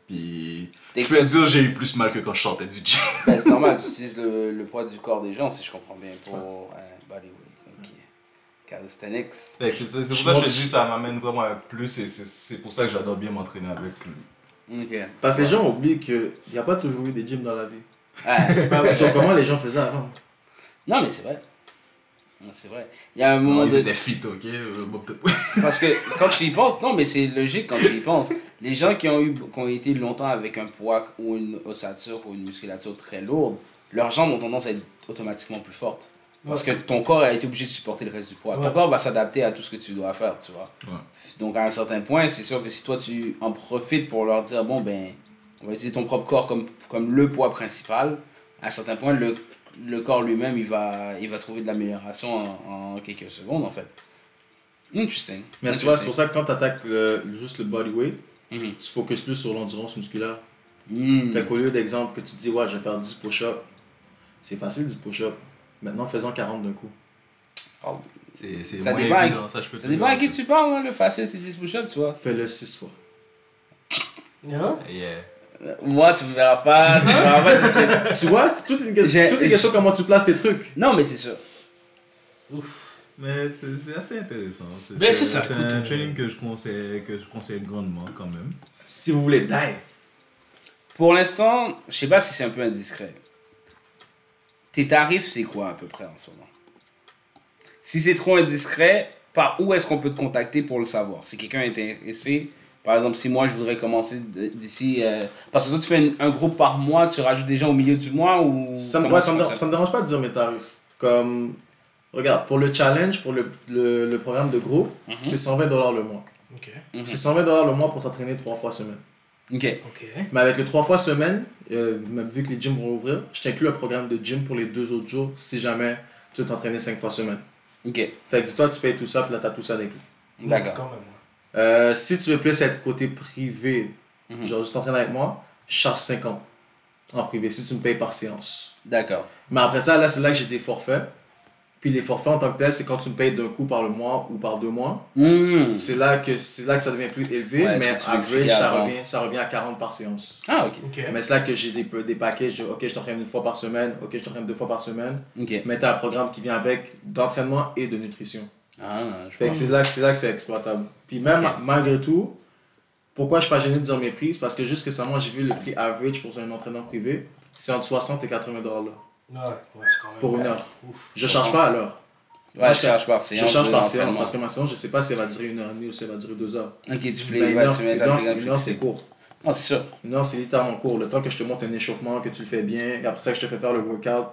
Puis Je peux te dire, j'ai eu plus mal que quand je sortais du gym. Ben, c'est normal, tu utilises le, le poids du corps des gens, si je comprends bien, pour euh, bodyweight. Ok. Calisthenics. Fait que C'est pour ça que je te dis, ça m'amène vraiment un plus et c'est- c'est pour ça que j'adore bien m'entraîner avec lui. Ok. Parce que les gens oublient qu'il n'y a pas toujours eu des gyms dans la vie. Ah, Sur comment les gens faisaient avant. non, mais c'est vrai. Non, C'est vrai. Il y a un moment Ils de... étaient fit, ok? Euh, Parce que quand tu y penses, non, mais c'est logique quand tu y penses. Les gens qui ont, eu, qui ont été longtemps avec un poids ou une ossature ou une musculature très lourde, leurs jambes ont tendance à être automatiquement plus fortes. Parce que ton corps a été obligé de supporter le reste du poids. Ton corps va s'adapter à tout ce que tu dois faire, tu vois. Ouais. Donc à un certain point, c'est sûr que si toi tu en profites pour leur dire, bon ben, on va utiliser ton propre corps comme, comme le poids principal, à un certain point, le, le corps lui-même, il va, il va trouver de l'amélioration en, en quelques secondes, en fait. Interesting. Mais tu vois, c'est pour ça que quand tu attaques juste le bodyweight, Mhm. tu focuses plus sur l'endurance musculaire. Mm. Fait qu'au lieu d'exemple que tu te dis, ouais, je vais faire 10 push-ups, c'est facile 10 push-ups. Maintenant, faisons 40 d'un coup. C'est c'est Ça moins dépend à- évident, ça je peux te Ça dépend à qui tu parles, hein, le facile c'est 10 push-ups, tu vois. Fais-le 6 fois. Hein? Yeah. Moi, tu verras pas, tu me verras pas tout de suite. tu vois, c'est toute une question, toute une question comment tu places tes trucs. Non, mais c'est sûr. Mais c'est c'est assez intéressant. Ben, c'est ça, C'est un euh, training que je conseille, que je conseille grandement quand même. Si vous voulez die, Pour l'instant, je sais pas si c'est un peu indiscret. Tes tarifs, c'est quoi à peu près en ce moment? Si c'est trop indiscret, par où est-ce qu'on peut te contacter pour le savoir? Si quelqu'un est intéressé, par exemple, si moi je voudrais commencer d'ici. euh, parce que toi, tu fais un, un groupe par mois, tu rajoutes des gens au milieu du mois ou. ça ouais, ça, me, fonctionne? ça me dérange pas de dire mes tarifs. Comme, regarde, pour le challenge, pour le, le, le programme de groupe, Mhm. c'est 120 dollars le mois. Ok. Mhm. C'est 120 dollars le mois pour t'entraîner 3 fois semaine. Ok. Ok. Mais avec les 3 fois semaine, euh, même vu que les gyms vont ouvrir, je t'inclus un programme de gym pour les deux autres jours si jamais tu veux t'entraîner 5 fois semaine. Ok. Fait que dis-toi, tu payes tout ça, puis là, t'as tout ça d'inclus. D'accord. Euh, si tu veux plus être côté privé, Mhm. genre juste t'entraîner avec moi, je charge 50 en privé si tu me payes par séance. D'accord. Mais après ça, là, c'est là que j'ai des forfaits. Puis les forfaits en tant que tel, c'est quand tu me payes d'un coup par le mois ou par deux mois. Hmm. C'est là, que, c'est là que ça devient plus élevé, Ouais, mais average, ça revient, ça revient à 40 par séance. Ah, ok. Mais c'est là que j'ai des, des paquets, je ok, je t'entraîne une fois par semaine, ok, je t'entraîne deux fois par semaine. Ok. Mais t'as un programme qui vient avec d'entraînement et de nutrition. Ah, je Fait que c'est là, que- c'est là que c'est exploitable. Puis même, malgré tout, pourquoi je suis pas gêné de dire mes prix, parce que juste récemment, j'ai vu le prix average pour un entraîneur privé, c'est entre 60 et 80 dollars Ouais, ouais, c'est quand même. pour une heure. Ouf. Je charge pas à l'heure. Ouais, je charge par Je séance. charge de par séance parce que ma séance, je sais pas si elle va durer une heure et demie ou si elle va durer deux heures. Ok, tu Mais voulais une heure, une c'est- court. Non, c'est sûr. Une heure, c'est littéralement court. Le temps que je te montre un échauffement, que tu le fais bien, et après ça, que je te fais faire le workout,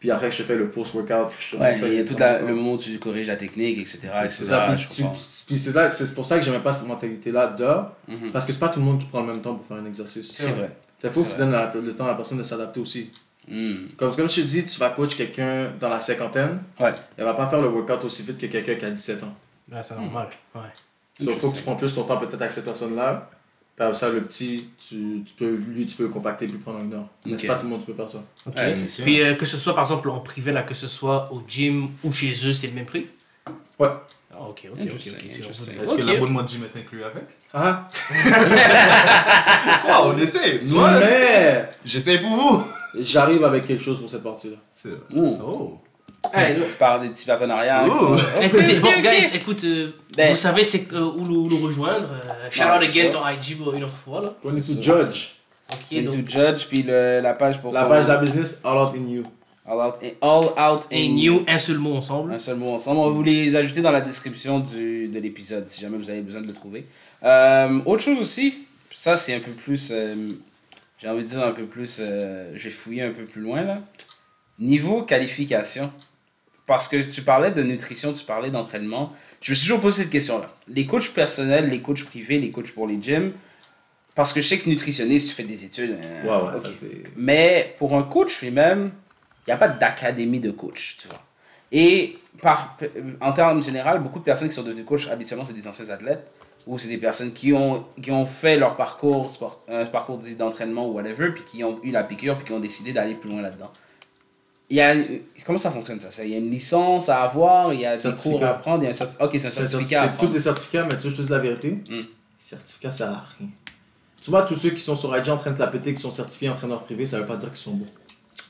puis après je te fais le post-workout. puis je te Ouais, fais il y a tout la- le moment où tu corriges la technique, etc. C'est ça. Puis, c'est là- c'est pour ça que j'aimais pas cette mentalité-là d'heure, Mhm. parce que c'est pas tout le monde qui prend le même temps pour faire un exercice. C'est vrai. Il faut que tu donnes la- le temps à la personne de s'adapter aussi. Hmm. Comme, comme je te dis, tu vas coach quelqu'un dans la cinquantaine, Ouais. elle va pas faire le workout aussi vite que quelqu'un qui a 17 ans. Ouais, c'est normal. Ouais. Il faut que tu prends plus ton temps peut-être avec cette personne-là. Ça, le petit, tu, tu peux, lui, tu peux le compacter puis prendre une heure. Mais c'est pas tout le monde qui peut faire ça. Ok. Ouais, c'est sûr. Puis euh, que ce soit par exemple en privé, là, que ce soit au gym ou chez eux, c'est le même prix? Ouais. Ah, ok, ok, ok. Est-ce que l'abonnement de gym est inclus avec? Ah, Ah, on essaie. Tu vois, mais j'essaie pour vous. j'arrive avec quelque chose pour cette partie-là. C'est vrai. Hmm. Oh. Par des petits partenariats. Ouh. Écoutez, bon, guys, écoute, euh, Ben- vous savez c'est euh, où nous, nous rejoindre. Again ton IG pour une autre fois. Là. On est ça. judge. Ok, Into donc. Judge, puis le- la page pour La page de la business, All Out in You. All Out, all out Et in new, un seul mot ensemble. Un seul mot ensemble. On va vous les ajouter dans la description du, de l'épisode si jamais vous avez besoin de le trouver. Euh, autre chose aussi, ça c'est un peu plus, euh, j'ai envie de dire un peu plus, euh, j'ai fouillé un peu plus loin là. Niveau qualification, parce que tu parlais de nutrition, tu parlais d'entraînement, je me suis toujours posé cette question-là. Les coachs personnels, les coachs privés, les coachs pour les gyms, parce que je sais que nutritionniste, tu fais des études. euh, Ouais, ouais, ok. ça. Mais pour un coach lui-même, il n'y a pas d'académie de coach, tu vois. Et par, en termes général, beaucoup de personnes qui sont devenues coachs, habituellement, c'est des anciens athlètes ou c'est des personnes qui ont, qui ont fait leur parcours, sport, un parcours dit, d'entraînement ou whatever, puis qui ont eu la piqûre, puis qui ont décidé d'aller plus loin là-dedans. Il y a, comment ça fonctionne ça? Il y a une licence à avoir, il y a des cours à prendre, il y a un certificat. Ok, c'est un certificat. c'est tous des certificats, mais tu veux que je te dise la vérité? Hmm. Certificat, ça sert à rien. Tu vois, tous ceux qui sont sur IG en train de se la péter, qui sont certifiés entraîneurs privés, ça veut pas dire qu'ils sont bons.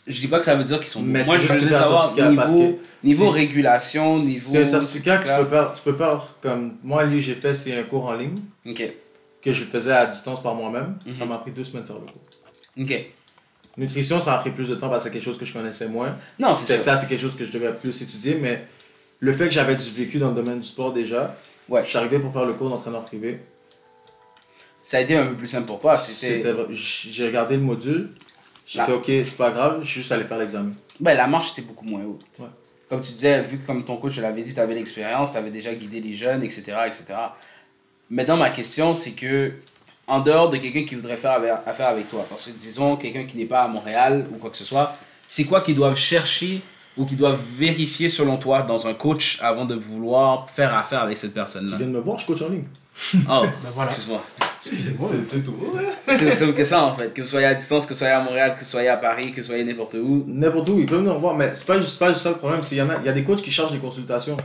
Je dis pas que ça veut dire qu'ils sont Mais Moi, je juste veux savoir certificat parce niveau, que niveau régulation, niveau. C'est un certificat que tu peux faire. Tu peux faire comme. Moi, lui, j'ai fait, c'est un cours en ligne Ok. que je faisais à distance par moi-même. Ça Mhm. m'a pris deux semaines de faire le cours. Ok. Nutrition, ça a pris plus de temps parce que c'est quelque chose que je connaissais moins. Non, c'est ça. ça, c'est quelque chose que je devais plus étudier, mais le fait que j'avais du vécu dans le domaine du sport déjà, Ouais. je suis arrivé pour faire le cours d'entraîneur privé. Ça a été un peu plus simple pour toi. J'ai regardé le module, j'ai fait ok, c'est pas grave, je suis juste allé faire l'examen. Ben, la marche était beaucoup moins haute. Ouais. Comme tu disais, vu que comme ton coach l'avait dit, tu avais l'expérience, tu avais déjà guidé les jeunes, etc., etc. Maintenant, ma question, c'est que, en dehors de quelqu'un qui voudrait faire avec- affaire avec toi, parce que disons, quelqu'un qui n'est pas à Montréal ou quoi que ce soit, c'est quoi qu'ils doivent chercher ou qu'ils doivent vérifier selon toi dans un coach avant de vouloir faire affaire avec cette Tu personne-là viens de me voir, je coach en ligne. Oh, voilà. excuse-moi. Excusez-moi. C'est- C'est tout. C'est que ça en fait. Que vous soyez à distance, que vous soyez à Montréal, que vous soyez à Paris, que vous soyez n'importe où. N'importe où, ils peuvent venir me voir, mais c'est pas, juste- pas juste ça le problème. c'est Il y, en a, il y a des coachs qui chargent les consultations.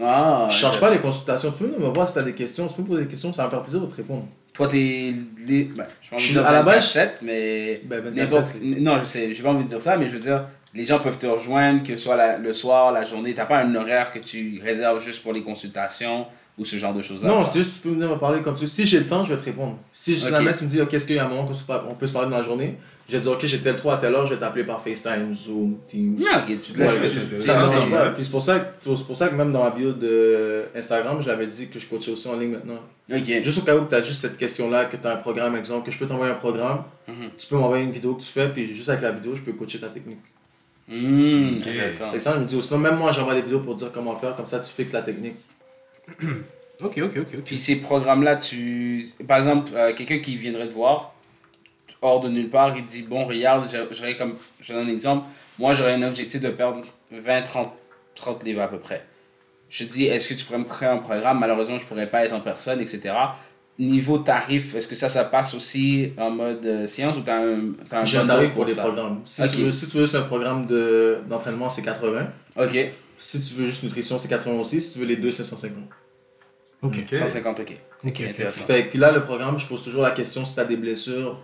Ah, je charge pas les consultations. Tu peux me voir si tu as des questions, tu peux me poser des questions, ça va me faire plaisir de te répondre. Toi, t'es. les- Ben, Je suis- à la base, 24/7, mais. Ben, 24/7, n'importe- c'est- Non, je sais, j'ai pas envie de dire ça, mais je veux dire, les gens peuvent te rejoindre, que ce soit la- le soir, la journée. T'as pas un horaire que tu réserves juste pour les consultations ou ce genre de choses-là. Non, c'est juste tu peux venir me parler comme ça. Si j'ai le temps, je vais te répondre. Si jamais tu me dis, ok, est-ce qu'il y a un moment qu'on peut se parler dans la journée, je vais te dire, ok, j'ai tel 3 à telle heure, je vais t'appeler par FaceTime, Zoom, Teams. Non, ok, tu te Ouais, Ça c'est- pas. Puis c'est pour, ça que- c'est pour ça que même dans ma bio de Instagram, j'avais dit que je coachais aussi en ligne maintenant. Ok. Juste au cas où tu as juste cette question-là, que tu as un programme, exemple, que je peux t'envoyer un programme, Mhm. tu peux m'envoyer une vidéo que tu fais, puis juste avec la vidéo, je peux coacher ta technique. Mmh, Ok. intéressant. Que ça, je me dis, sinon, même moi, j'envoie des vidéos pour dire comment faire, comme ça, tu fixes la technique. Ok, ok, ok, ok. Puis ces programmes-là, tu. Par exemple, euh, quelqu'un qui viendrait te voir, hors de nulle part, il dit Bon, regarde, je- j'aurais comme. Je donne un exemple. Moi, j'aurais un objectif de perdre 20, 30, 30 livres à peu près. Je dis Est-ce que tu pourrais me créer un programme? Malheureusement, je pourrais pas être en personne, etc. Niveau tarif, est-ce que ça, ça passe aussi en mode euh, séance ou t'as un, t'as un J'ai un tarif pour les ça? programmes. Si, Ok. tu veux, si tu veux, c'est un programme de- d'entraînement, c'est 80. Ok, Si tu veux juste nutrition, c'est 80 aussi. Si tu veux les deux, c'est 150. Ok. 150, ok. Ok, ok. Intéressant. Fait que puis là, le programme, je pose toujours la question si tu as des blessures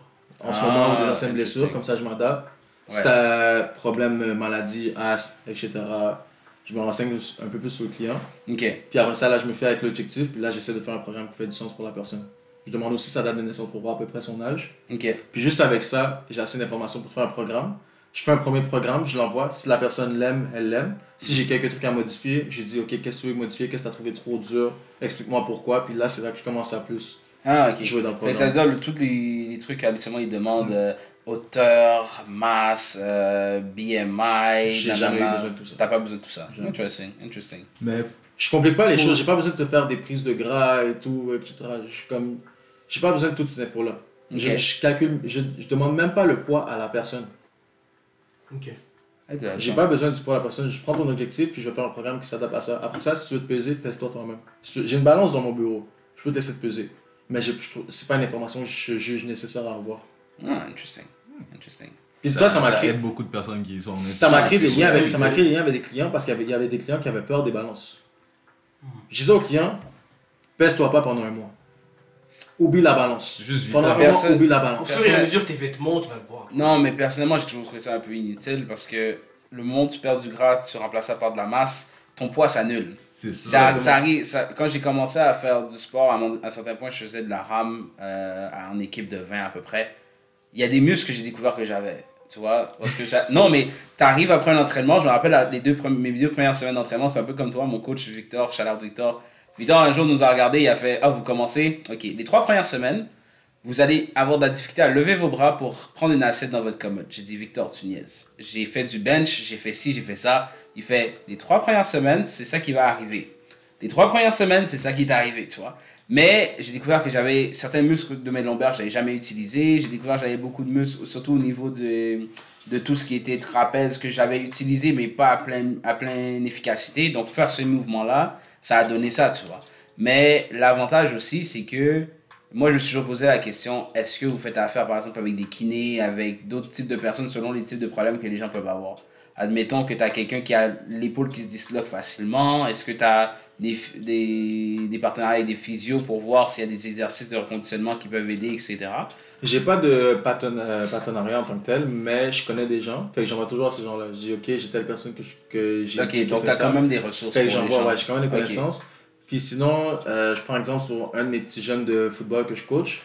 en ce Ah, moment ou des anciennes blessures, comme ça je m'adapte. Si Ouais. tu as problème, euh, maladie, asthme, etc., je me renseigne un peu plus sur le client. Puis après ça, là, je me fais avec l'objectif. Puis là, j'essaie de faire un programme qui fait du sens pour la personne. Je demande aussi sa date de naissance pour voir à peu près son âge. Puis juste avec ça, j'ai assez d'informations pour faire un programme. Je fais un premier programme, je l'envoie. Si la personne l'aime, elle l'aime. Si j'ai quelques trucs à modifier, je dis, OK, qu'est-ce que tu veux modifier? Qu'est-ce que tu as trouvé trop dur? Explique-moi pourquoi. Puis là, c'est là que je commence à plus Ah, ok. jouer dans le programme. C'est-à-dire, le- tous les, les trucs, habituellement, ils demandent euh, hauteur, masse, euh, BMI. J'ai jamais eu besoin de tout ça. T'as pas besoin de tout ça. Jamais. Interesting, interesting. Mais Je complique pas les choses. J'ai pas besoin de te faire des prises de gras et tout, etc. Je suis comme. J'ai pas besoin de toutes ces infos-là. Je, je calcule, je, je demande même pas le poids à la personne. Ok. J'ai pas besoin du poids à la personne. Je prends ton objectif puis je vais faire un programme qui s'adapte à ça. Après ça, si tu veux te peser, pèse-toi toi-même. Si tu- J'ai une balance dans mon bureau. Je peux te laisser te peser. Mais j'ai- je trouve- c'est pas une information que je juge nécessaire à avoir. Ah, interesting. Interesting. Puis toi, ça m'a créé. beaucoup de personnes qui sont Ça m'a créé des liens avec, ça m'a créé des liens avec des clients parce qu'il y avait, il y avait des clients qui avaient peur des balances. Je disais aux clients, pèse-toi pas pendant un mois. Oublie la balance. Juste Pendant un mois, oublie la Au balance. fur et à mesure, tes vêtements, tu vas le voir. Non, mais personnellement, j'ai toujours trouvé ça un peu inutile parce que le moment où tu perds du gras, tu remplaces ça par de la masse, ton poids s'annule. C'est ça. Quand j'ai commencé à faire du sport, à, mon- à un certain point, je faisais de la rame euh, en équipe de 20 à peu près. Il y a des muscles que j'ai découvert que j'avais. Tu vois parce que Non, mais tu arrives après un entraînement. Je me rappelle les deux, mes deux premières semaines d'entraînement, c'est un peu comme toi, mon coach Victor, Chalard Victor. Victor, un jour, nous a regardé, il a fait Ah, vous commencez Ok, les trois premières semaines, vous allez avoir de la difficulté à lever vos bras pour prendre une assiette dans votre commode. J'ai dit, Victor, tu. J'ai fait du bench, j'ai fait ci, j'ai fait ça. Il fait, les trois premières semaines, c'est ça qui va arriver. Les trois premières semaines, c'est ça qui est arrivé, tu vois. Mais j'ai découvert que j'avais certains muscles de mes lombaires que j'avais jamais utilisés. J'ai découvert que j'avais beaucoup de muscles, surtout au niveau de, de tout ce qui était trapèze que j'avais utilisé, mais pas à pleine, à efficacité. Donc faire ce mouvement-là, ça a donné ça, tu vois. Mais l'avantage aussi, c'est que moi, je me suis toujours posé la question, est-ce que vous faites affaire, par exemple, avec des kinés, avec d'autres types de personnes selon les types de problèmes que les gens peuvent avoir? Admettons que tu as quelqu'un qui a l'épaule qui se disloque facilement. Est-ce que tu as des, des, des partenariats avec des physios pour voir s'il y a des exercices de reconditionnement qui peuvent aider, etc. J'ai pas de euh, partenariat en tant que tel, mais je connais des gens. Fait que j'envoie toujours à ces gens-là. Je dis, ok, j'ai telle personne que j'ai Ok, donc tu as ça. quand même des ressources. Fait que j'envoie, ouais, j'ai quand même des connaissances. Puis sinon, euh, je prends exemple sur un de mes petits jeunes de football que je coach.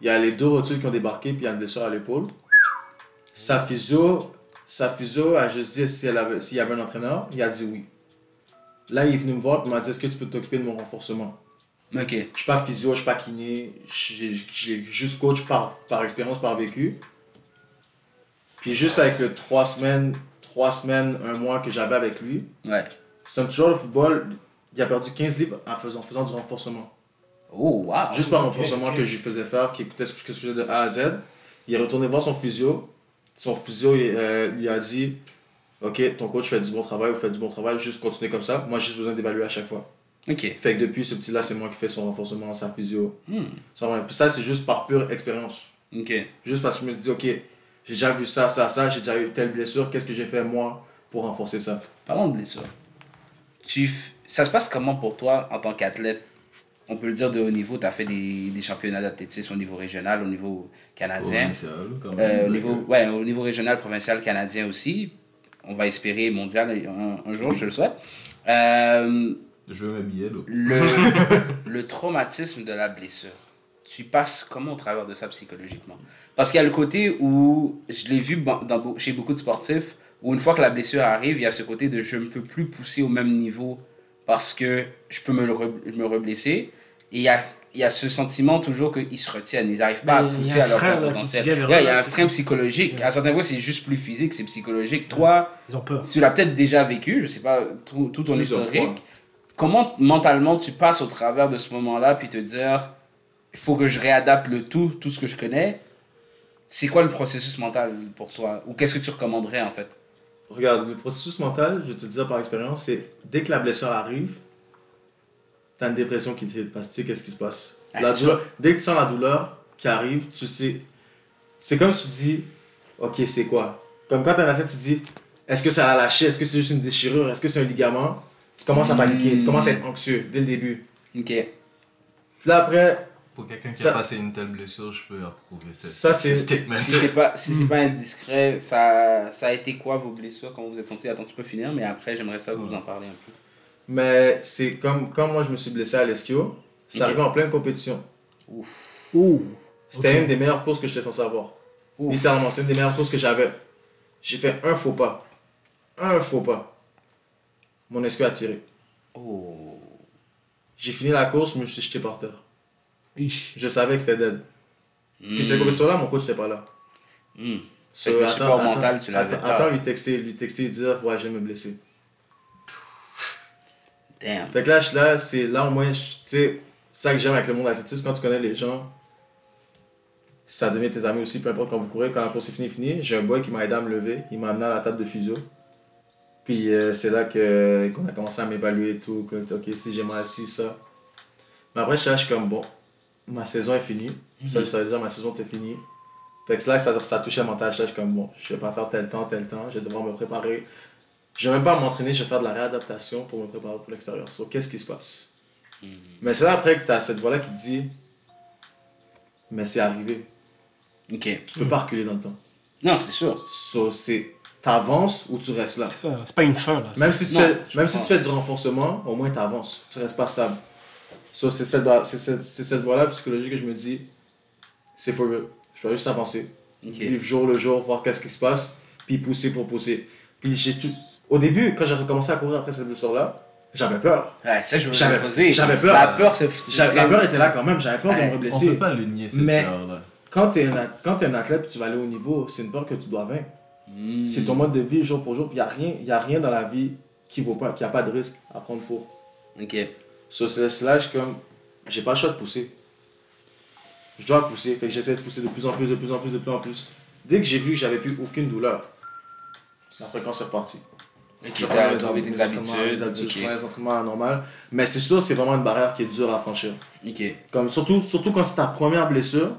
Il y a les deux rotules qui ont débarqué, puis il y a une blessure à l'épaule. Sa physio, sa physio a juste dit si s'il y avait un entraîneur, il a dit oui. Là, il est venu me voir et m'a dit Est-ce que tu peux t'occuper de mon renforcement? Ok. Je suis pas physio, je suis pas kiné, j'ai j'ai juste coach par, par expérience, par vécu. Puis juste avec le 3 semaines, trois semaines, un mois que j'avais avec lui, Ouais. c'est joueur de football, il a perdu 15 livres en faisant, en faisant du renforcement. Oh, wow. Juste par renforcement que je lui faisais faire, qui écoutait ce que je faisais de A à Z. Il est retourné voir son physio. Son physio il, euh, lui a dit Ok, ton coach fait du bon travail, vous faites du bon travail, juste continuez comme ça. Moi, j'ai juste besoin d'évaluer à chaque fois. Ok. Fait que depuis ce petit-là, c'est moi qui fais son renforcement, sa physio. Hmm. Ça, c'est juste par pure expérience. Ok. Juste parce que je me suis dit Ok, j'ai déjà vu ça, ça, ça, j'ai déjà eu telle blessure, qu'est-ce que j'ai fait moi pour renforcer ça? Parlons de blessure. Tu Ça se passe comment pour toi en tant qu'athlète? On peut le dire de haut niveau, tu as fait des, des championnats d'athlétisme au niveau régional, au niveau canadien. Provincial, quand même. Euh, au, niveau, ouais, au niveau régional, provincial, canadien aussi. On va espérer mondial un, un jour, je le souhaite. Euh, Je veux là. le, le traumatisme de la blessure. Tu passes comment au travers de ça psychologiquement? Parce qu'il y a le côté où, je l'ai vu dans, chez beaucoup de sportifs, où une fois que la blessure arrive, il y a ce côté de je ne peux plus pousser au même niveau parce que je peux me, re- me reblesser. Et il y a, il y a ce sentiment toujours qu'ils se retiennent, ils n'arrivent pas à Mais pousser à leur frein, plein potentiel. il y a un frein psychologique. Ouais. À certains fois, c'est juste plus physique, c'est psychologique. Toi, Ils ont peur. tu l'as peut-être déjà vécu, je sais pas, tout, tout ton historique. Comment mentalement tu passes au travers de ce moment-là, puis te dire, il faut que je réadapte le tout, tout ce que je connais? C'est quoi le processus mental pour toi? Ou qu'est-ce que tu recommanderais en fait? Regarde, le processus mental, je vais te le dire par expérience, c'est dès que la blessure arrive, t'as une dépression qui te hit parce que tu sais qu'est-ce qui se passe? Ah, La c'est douleur, dès que tu sens la douleur qui arrive, tu sais. C'est comme si tu dis, ok, c'est quoi? Comme quand t'as un athlète, tu dis, est-ce que ça a lâché? Est-ce que c'est juste une déchirure? Est-ce que c'est un ligament? Tu commences à paniquer, tu commences à être anxieux dès le début. Ok. Puis là après, Pour quelqu'un qui Ça- a passé une telle blessure, je peux approuver cette, Ça, c'est- ce statement. Si c'est pas, si c'est pas indiscret, ça, ça a été quoi vos blessures quand vous êtes senti Attends, tu peux finir, mais après j'aimerais ça que vous en parliez un peu. mais c'est comme quand moi je me suis blessé à l'esquio, c'est Ok. arrivé en pleine compétition. Ouh. C'était une des meilleures courses que j'étais censé avoir. Ouf. Littéralement, c'est une des meilleures courses que j'avais. J'ai fait un faux pas. Un faux pas. Mon esquio a tiré. Oh. J'ai fini la course, je me suis jeté par terre. Ich. Je savais que c'était dead. Puis Hmm. cette compétition-là, mon coach n'était pas là. Hmm. So, Fait que le attends, support attends, mental, tu l'avais attends, pas. Attends, lui texter, lui texter et dire Ouais, je vais me blesser. Damn. Fait que là, je- là, c'est là au moins, tu sais, c'est ça que j'aime avec le monde athlétisme, quand tu connais les gens, ça devient tes amis aussi, peu importe quand vous courez, quand la course est finie, finie. J'ai un boy qui m'a aidé à me lever, il m'a amené à la table de physio. Puis euh, c'est là que, qu'on a commencé à m'évaluer et tout, que, ok, si j'ai mal, si, ça. Mais après, je suis là, je suis comme, bon, ma saison est finie. Ça, je savais déjà, ma saison était finie. Fait que c'est là que ça, ça touchait à mon tâche. Là, je suis comme, bon, je vais pas faire tel temps, tel temps, je vais devoir me préparer. Je vais même pas m'entraîner, je vais faire de la réadaptation pour me préparer pour l'extérieur. So, qu'est-ce qui se passe? Mais c'est là après que tu as cette voix-là qui te dit, mais c'est arrivé. Ok. Tu peux pas reculer dans le temps. Non, c'est sûr. So, c'est, t'avances ou tu restes là? C'est ça, c'est pas une fin là. Même si tu, Non, fais, même si tu fais du renforcement, au moins tu avances. Tu restes pas stable. So, c'est cette, c'est cette, c'est cette voie-là psychologique que je me dis, c'est for real. Je dois juste avancer. Ok. Vivre jour le jour, voir qu'est-ce qui se passe, puis pousser pour pousser. Puis j'ai tout. Au début, quand j'ai recommencé à courir après cette blessure-là, j'avais peur. Ouais, ça, je J'avais- peur. La peur, La peur était là quand même, j'avais peur de Ouais, me On blesser. peut pas le nier, cette Mais- peur-là. Quand tu es, un athlète et tu vas aller au niveau, c'est une peur que tu dois vaincre. Hmm. C'est ton mode de vie jour pour jour, puis il n'y a, rien- y a rien dans la vie qui vaut pas, qui a pas de risque à prendre pour. Ok. Sur ce là je comme, j'ai pas le choix de pousser. Je dois pousser, fait que j'essaie de pousser de plus en plus, de plus en plus, de plus en plus. Dès que j'ai vu que j'avais plus aucune douleur, la fréquence est repartie. Ok, Je t'as reprends trouvé les tes entraînements, habitudes. les habitudes, je Ok. prends les entraînements normaux. Mais c'est sûr, c'est vraiment une barrière qui est dure à franchir. Comme, surtout, surtout quand c'est ta première blessure,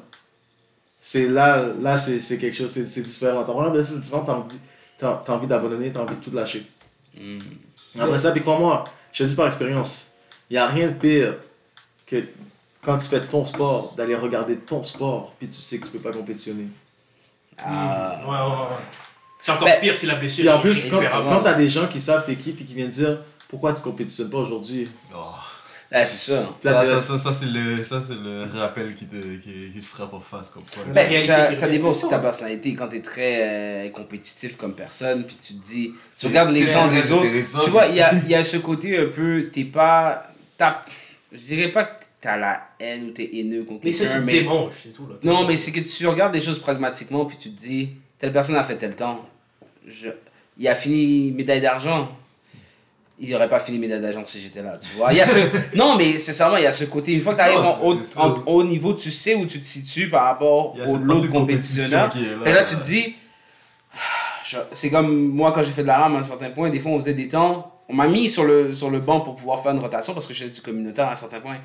c'est là, là c'est quelque chose, c'est différent. Ta première blessure, c'est différent, t'as envie, t'as envie d'abandonner, t'as envie de tout lâcher. Hmm. Après ça, puis crois-moi, je te dis par expérience, Il n'y a rien de pire que quand tu fais ton sport, d'aller regarder ton sport, puis tu sais que tu peux pas compétitionner. Ah. Ouais, ouais, ouais. C'est encore Ben, pire si la blessure Puis en est plus, quand, quand t'as des gens qui savent t'es qui, puis qui viennent dire pourquoi tu compétitionnes pas aujourd'hui? Oh. Ah, c'est ça. Ça, ça, ça, ça, c'est le, ça, c'est le rappel qui te, qui, qui te frappe en face. Comme quoi. Ben, ça, est dépend aussi de ta personnalité. Quand tu es très euh, compétitif comme personne, puis tu te dis, tu regardes les gens des autres, tu vois, il y a, il y a ce côté un peu, t'es pas, je dirais pas que t'as la haine ou t'es haineux contre Mais ça, quelqu'un, c'est mais, démange, c'est tout. Là. non, mais c'est que tu regardes les choses pragmatiquement, puis tu te dis, telle personne a fait tel temps, je, il a fini médaille d'argent. Il n'aurait pas fini médaille d'argent si j'étais là, tu vois. Il y a ce... non, mais sincèrement, il y a ce côté, une fois que tu arrives en, haut, en niveau, tu sais où tu te situes par rapport Il y a aux cette l'autre compétitionneur. Et là, tu te dis, je- c'est comme moi quand j'ai fait de la rame à un certain point, des fois on faisait des temps, on m'a mis sur le, sur le banc pour pouvoir faire une rotation parce que faisais du communautaire à un certain point.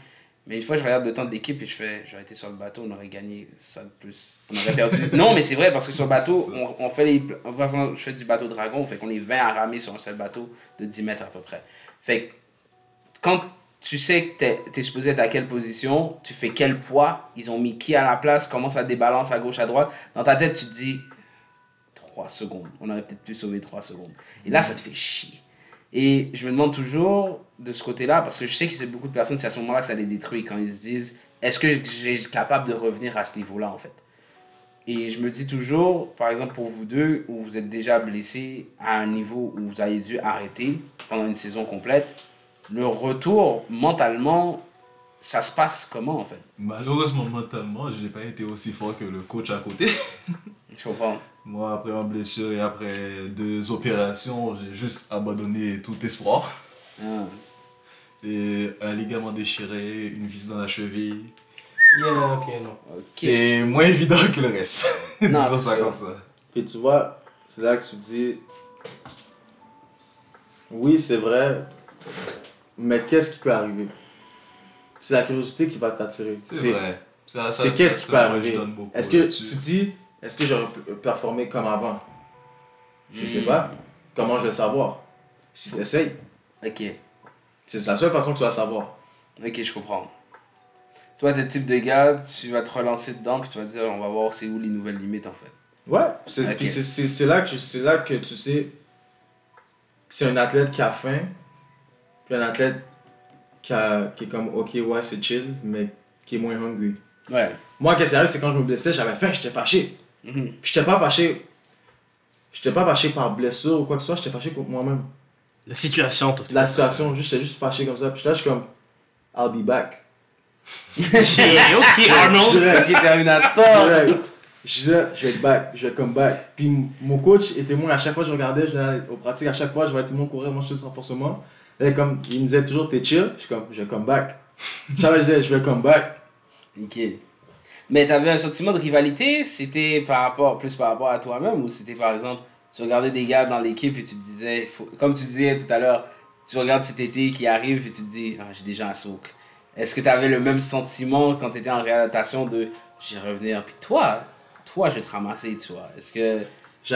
Mais une fois, je regarde le temps de l'équipe et je fais, j'aurais été sur le bateau, on aurait gagné ça de plus. On aurait perdu. non, mais c'est vrai parce que sur le bateau, on, on fait les. Par exemple, je fais du bateau dragon, fait qu'on est 20 à ramer sur un seul bateau de 10 mètres à peu près. Fait que quand tu sais que t'es es supposé être à quelle position, tu fais quel poids, ils ont mis qui à la place, comment ça débalance à gauche, à droite, dans ta tête, tu te dis 3 secondes. On aurait peut-être pu sauver 3 secondes. Et là, ça te fait chier. Et je me demande toujours de ce côté-là, parce que je sais que c'est beaucoup de personnes, c'est à ce moment-là que ça les détruit, quand ils se disent est-ce que j'ai capable de revenir à ce niveau-là, en fait? Et je me dis toujours, par exemple, pour vous deux, où vous êtes déjà blessé à un niveau où vous avez dû arrêter pendant une saison complète, le retour mentalement, ça se passe comment, en fait? Malheureusement, mentalement, je n'ai pas été aussi fort que le coach à côté. Je comprends. Moi, après ma blessure et après deux opérations, j'ai juste abandonné tout espoir. Ah. C'est un ligament déchiré, une vis dans la cheville. Yeah, ok, non. Ok. C'est moins évident que le reste. Non, Disons c'est ça sûr. comme ça. Puis tu vois, c'est là que tu te dis oui, c'est vrai, mais qu'est-ce qui peut arriver? C'est la curiosité qui va t'attirer. C'est vrai. C'est qu'est-ce ça- qui peut arriver? donne beaucoup Est-ce que tu te dis, est-ce que j'aurais performé comme avant? Je sais Hmm. pas. Comment je vais savoir? Si tu essayes, Ok. c'est la seule façon que tu vas savoir. Ok, je comprends. Toi, t'es le type de gars, tu vas te relancer dedans, puis tu vas te dire, on va voir c'est où les nouvelles limites, en fait. Ouais, c'est Ok. puis c'est- c'est c'est là, que je- c'est là que tu sais que c'est un athlète qui a faim, puis un athlète qui, a, qui est comme, ok, ouais, c'est chill, mais qui est moins hungry. Ouais. Moi, qu'est-ce qui arrive, c'est quand je me blessais, j'avais faim, j'étais fâché. Mhm. Puis j'étais pas fâché. J'étais pas fâché par blessure ou quoi que ce soit, j'étais fâché contre moi-même. La situation, tout La situation, juste- j'étais juste fâché comme ça. Puis là, je suis comme, I'll be back. Ok, Arnold. Direct. Terminator! Direct. Je disais, je vais être back, je vais come back. Puis mon coach était moi, à chaque fois que je regardais, je allais aux pratiques, à chaque fois, je voyais tout le monde courir, moi je faisais renforcement. Et comme, il me disait toujours, t'es chill, je suis comme, je vais come back. Chaque fois, je disais, je vais come back. Ok. Mais t'avais un sentiment de rivalité, c'était par rapport, plus par rapport à toi-même, ou c'était par exemple, tu regardais des gars dans l'équipe et tu te disais, faut- comme tu disais tout à l'heure, tu regardes cet été qui arrive et tu te dis, ah, j'ai déjà un smoke. Est-ce que tu avais le même sentiment quand tu étais en réadaptation de, j'y revenir, puis toi, toi, je vais te ramasser, tu vois? Est-ce que.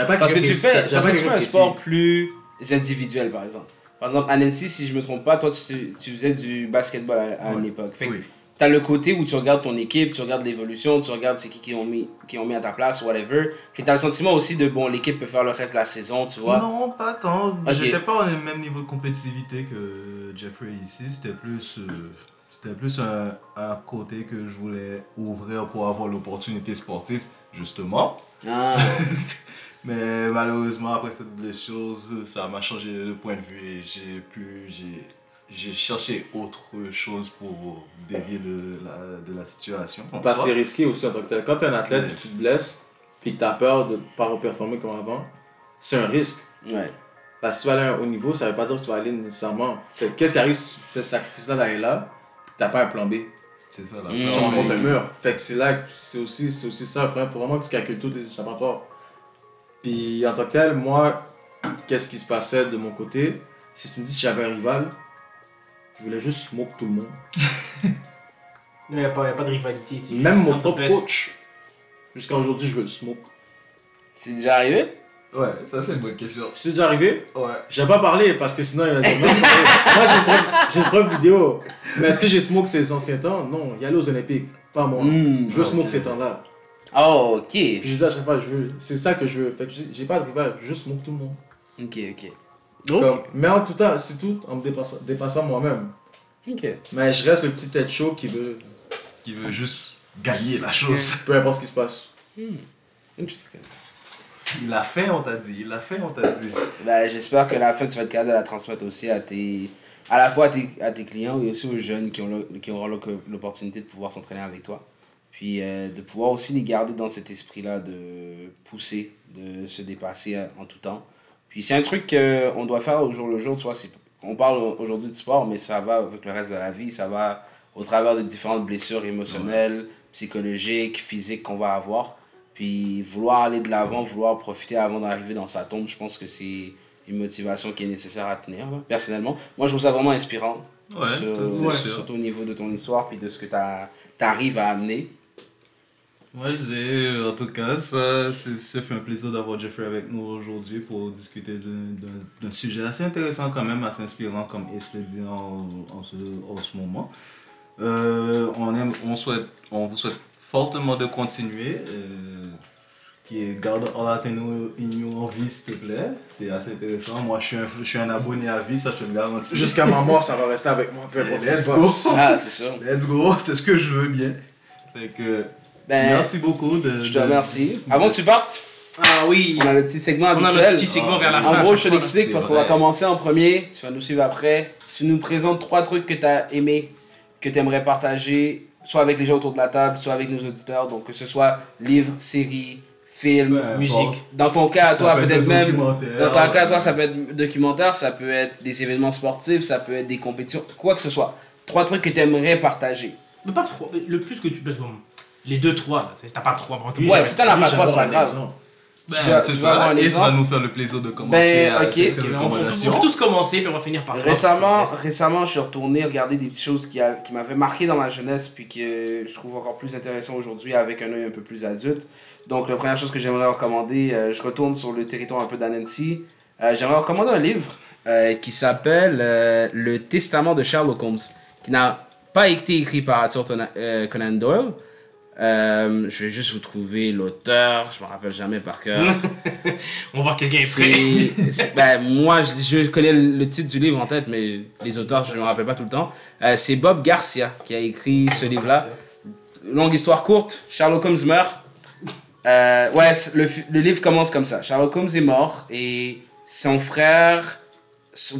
Pas Parce que tu fais, parce que tu fais un sport plus individuel, par exemple. Par exemple, à Nancy, si je me trompe pas, toi, tu, tu faisais du basketball à, à une époque. Fait que Oui. T'as le côté où tu regardes ton équipe, tu regardes l'évolution, tu regardes c'est qui qui ont mis qui ont mis à ta place, whatever. Puis t'as le sentiment aussi de bon l'équipe peut faire le reste de la saison, tu vois. Non, pas tant. Ok. J'étais pas au même niveau de compétitivité que Jeffrey ici. C'était plus, euh, c'était plus un, un côté que je voulais ouvrir pour avoir l'opportunité sportive, justement. Ah, Mais malheureusement, après cette blessure, ça m'a changé de point de vue et j'ai pu, j'ai, j'ai cherché autre chose pour dévier de la, de la situation. en Parce que c'est risqué aussi en tant que tel. Quand tu es un athlète Ouais. tu te blesses, puis que tu as peur de ne pas performer comme avant, c'est un risque. ouais. Parce que si tu vas aller à un haut niveau, ça veut pas dire que tu vas aller nécessairement. Qu'est-ce qui arrive si tu fais ce sacrifice-là d'aller là, puis que tu pas un plan B? C'est ça la Mm. Tu rencontres mais- un mur. Fait que c'est là que c'est aussi, c'est aussi ça. Il faut vraiment que tu calcules tous les échappatoires. Puis en tant que tel, moi, qu'est-ce qui se passait de mon côté? Si tu me dis que j'avais un rival, je voulais juste smoke tout le monde. Il n'y a, pas- y a pas de rivalité ici. Même mon propre coach, jusqu'à aujourd'hui, je veux le smoke. C'est déjà arrivé? Ouais, ça c'est une bonne question. C'est déjà arrivé? Ouais. J'ai pas parlé parce que sinon il va dire, non. Moi j'ai une preuve- j'ai une preuve vidéo. Mais est-ce que j'ai smoke ces anciens temps? Non, il y allait aux Olympiques. Pas moi. Hmm. Je veux smoke ok. ces temps-là. Oh, ok. Puis je dis à chaque fois, je veux. C'est ça que je veux. Fait que j'ai- j'ai pas de rival, je smoke tout le monde. Ok, ok. Comme- mais en tout temps, c'est tout en me dépassant, dépassant moi-même. Ok. Mais je reste le petit tête chaud qui veut. Qui veut juste gagner la chose. Peu importe ce qui se passe. Interesting. Il l'a fait, on t'a dit. Il l'a fait, on t'a dit. Ben, J'espère que la fin, tu vas être capable de la transmettre aussi à tes. À la fois à tes, à tes clients et aussi aux jeunes qui, ont le- qui auront l'opportunité de pouvoir s'entraîner avec toi. Puis euh, de pouvoir aussi les garder dans cet esprit-là de pousser, de se dépasser en tout temps. Puis c'est un truc qu'on doit faire au jour le jour, tu vois. c'est- On parle aujourd'hui de sport, mais ça va avec le reste de la vie, ça va au travers de différentes blessures émotionnelles, psychologiques, physiques qu'on va avoir. Puis vouloir aller de l'avant, vouloir profiter avant d'arriver dans sa tombe, je pense que c'est une motivation qui est nécessaire à tenir, personnellement. Moi, je trouve ça vraiment inspirant. Ouais, sur- ouais, surtout au niveau de ton histoire, puis de ce que tu arrives à amener. Moi, j'ai, en tout cas, ça, c'est- ça fait un plaisir d'avoir Jeffrey avec nous aujourd'hui pour discuter d'un- d'un d'un sujet assez intéressant quand même, assez inspirant comme Ace le dit en, en, ce, en ce moment. Euh, on, aime, on, souhaite, on vous souhaite fortement de continuer. euh, qui est garde All Out in You en vie, s'il te plaît. C'est assez intéressant. Moi, je suis un, je suis un abonné à vie, ça je te le garantis. Jusqu'à ma mort, ça va rester avec moi, peu qui Let's go. Ah, c'est sûr. Let's go, c'est ce que je veux bien. Fait que, Ben, merci beaucoup de. je te de- remercie. Avant que tu partes, Ah oui, on a le petit segment on a habituel. le petit segment vers la fin. En gros, je te l'explique parce qu'on va commencer en premier. Tu vas nous suivre après. Tu nous présentes trois trucs que tu as aimé, que tu aimerais partager, soit avec les gens autour de la table, soit avec nos auditeurs. Donc, que ce soit livres, séries, films, Peu musique. Dans ton cas, à Ça toi, peut être peut-être un même. documentaire. Dans ton cas, à toi, ça peut être documentaire, ça peut être des événements sportifs, ça peut être des compétitions, quoi que ce soit. Trois trucs que tu aimerais partager. Mais pas trop, mais le plus que tu peux. Bon, les deux, trois, si t'as pas trois, Ouais, si t'en as pas trois, c'est pas grave. exemple. Ben, c'est ça. un Ace va nous faire le plaisir de commencer Ben, avec ok. ses Ok, mais on- on, peut- on recommandations. peut tous commencer, puis on va finir par. Récemment, récemment, je suis retourné regarder des petites choses qui, a- qui m'avaient marqué dans ma jeunesse, puis que je trouve encore plus intéressant aujourd'hui avec un œil un peu plus adulte. Donc, la première chose que j'aimerais recommander, euh, je retourne sur le territoire un peu d'Annecy. Euh, j'aimerais recommander un livre euh, qui s'appelle euh, Le Testament de Sherlock Holmes, qui n'a pas été écrit par Arthur Conan Doyle. Euh, je vais juste vous trouver l'auteur, je me rappelle jamais par cœur. On va voir quelqu'un est prêt. C'est- c'est- ben, moi, je, je connais le titre du livre en tête, mais les auteurs, je ne me rappelle pas tout le temps. Euh, c'est Bob Garcia qui a écrit ce livre-là. Longue histoire courte, Sherlock Holmes meurt. Euh, ouais, le, livre commence comme ça. Sherlock Holmes est mort et son frère,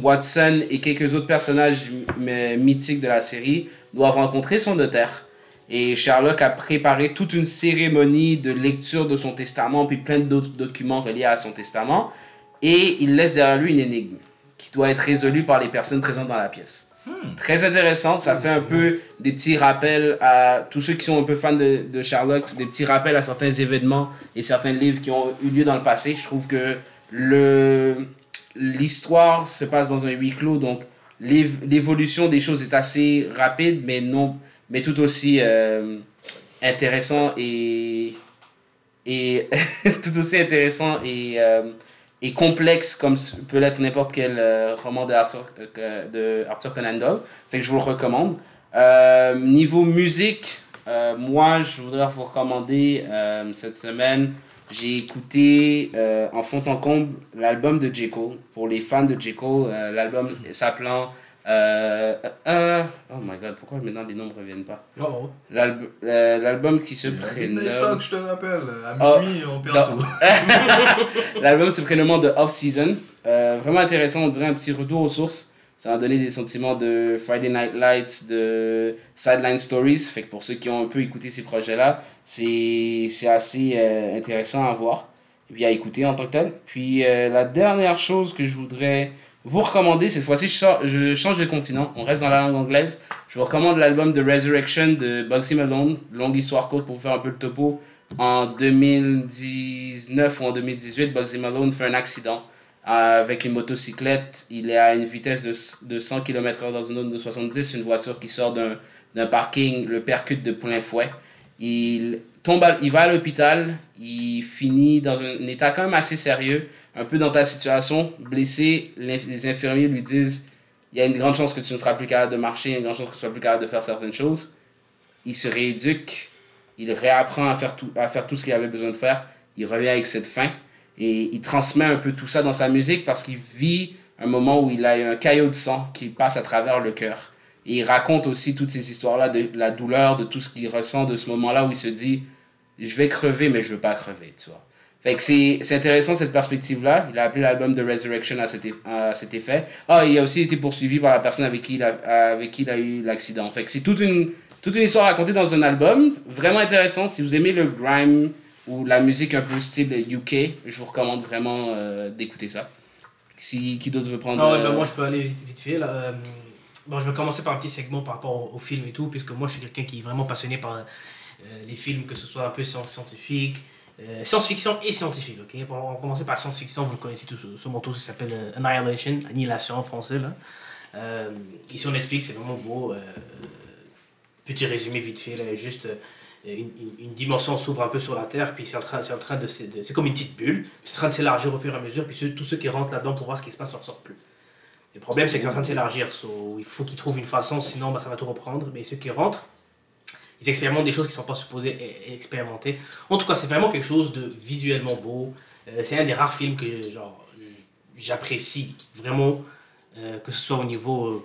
Watson et quelques autres personnages my- mythiques de la série doivent rencontrer son notaire. Et Sherlock a préparé toute une cérémonie de lecture de son testament, puis plein d'autres documents reliés à son testament. Et il laisse derrière lui une énigme qui doit être résolue par les personnes présentes dans la pièce. Très intéressante, ça fait un peu des petits rappels à tous ceux qui sont un peu fans de, de Sherlock, des petits rappels à certains événements et certains livres qui ont eu lieu dans le passé. Je trouve que le l'histoire se passe dans un huis clos, donc l'év- l'évolution des choses est assez rapide, mais non, mais tout aussi euh, intéressant et et tout aussi intéressant et euh, et complexe comme peut l'être n'importe quel euh, roman de Arthur, euh, de Arthur Conan Doyle. Fait je vous le recommande. Euh, niveau musique, euh, moi je voudrais vous recommander euh, cette semaine. J'ai écouté euh, en fond en comble l'album de J. Cole. Pour les fans de J. Cole, euh, l'album s'appelant. Euh, euh, oh my god, pourquoi maintenant les noms ne reviennent pas? Oh, L'alb- euh, L'album qui se prénomme. Talk, je te rappelle. À Ah, minuit, on perd dans- tout. L'album se prénomme de Off Season. Euh, vraiment intéressant, on dirait un petit retour aux sources. Ça m'a donné des sentiments de Friday Night Lights, de Sideline Stories. Fait que pour ceux qui ont un peu écouté ces projets-là, c'est c'est assez euh, intéressant à voir et puis à écouter en tant que tel. Puis euh, la dernière chose que je voudrais vous recommander, cette fois-ci je, change de continent, on reste dans la langue anglaise. Je vous recommande l'album de Resurrection de Bugsy Malone, longue histoire courte pour vous faire un peu le topo. En 2019 ou en 2018, Bugsy Malone fait un accident avec une motocyclette. Il est à une vitesse de, de 100 km/h dans une zone de 70. Une voiture qui sort d'un parking le percute de plein fouet. Il, tombe il va à l'hôpital. Il finit dans un état quand même assez sérieux un peu dans ta situation, blessé, les infirmiers lui disent il y a une grande chance que tu ne seras plus capable de marcher, il y a une grande chance que tu ne seras plus capable de faire certaines choses. Il se rééduque, il réapprend à faire tout, à faire tout ce qu'il avait besoin de faire, il revient avec cette fin et il transmet un peu tout ça dans sa musique parce qu'il vit un moment où il a un caillot de sang qui passe à travers le cœur. Et il raconte aussi toutes ces histoires-là de la douleur, de tout ce qu'il ressent de ce moment-là où il se dit je vais crever, mais je veux pas crever, tu vois. Fait que c'est intéressant cette perspective-là. Il a appelé l'album The Resurrection à cet, à cet effet. Ah, il a aussi été poursuivi par la personne avec qui il a, avec qui il a eu l'accident. Fait que c'est toute une, toute une histoire racontée dans un album. Vraiment intéressant. Si vous aimez le grime ou la musique un peu style UK, je vous recommande vraiment euh, d'écouter ça. Si, qui d'autre veut prendre... Ah ouais, euh, ben moi je peux aller vite, vite fait. Là. Euh, bon, je vais commencer par un petit segment par rapport au, au film et tout, puisque moi je suis quelqu'un qui est vraiment passionné par euh, les films, que ce soit un peu science- scientifique, euh, science-fiction et scientifique. ok? On va commencer par science-fiction, vous le connaissez tous, ce manteau qui s'appelle euh, Annihilation, Annihilation en français. Là. Euh, sur Netflix, c'est vraiment beau. euh, petit résumé vite fait, là, juste euh, une, dimension s'ouvre un peu sur la Terre, puis c'est en train, c'est en train de, de- c'est comme une petite bulle, c'est en train de s'élargir au fur et à mesure, puis tous ceux qui rentrent là-dedans pour voir ce qui se passe ne ressortent plus. Le problème, c'est que c'est en train de s'élargir, il faut qu'ils trouvent une façon, sinon bah, ça va tout reprendre. Mais ceux qui rentrent, ils expérimentent des choses qui ne sont pas supposées e- expérimenter. En tout cas, c'est vraiment quelque chose de visuellement beau. Euh, c'est un des rares films que genre j'apprécie vraiment, euh, que ce soit au niveau euh,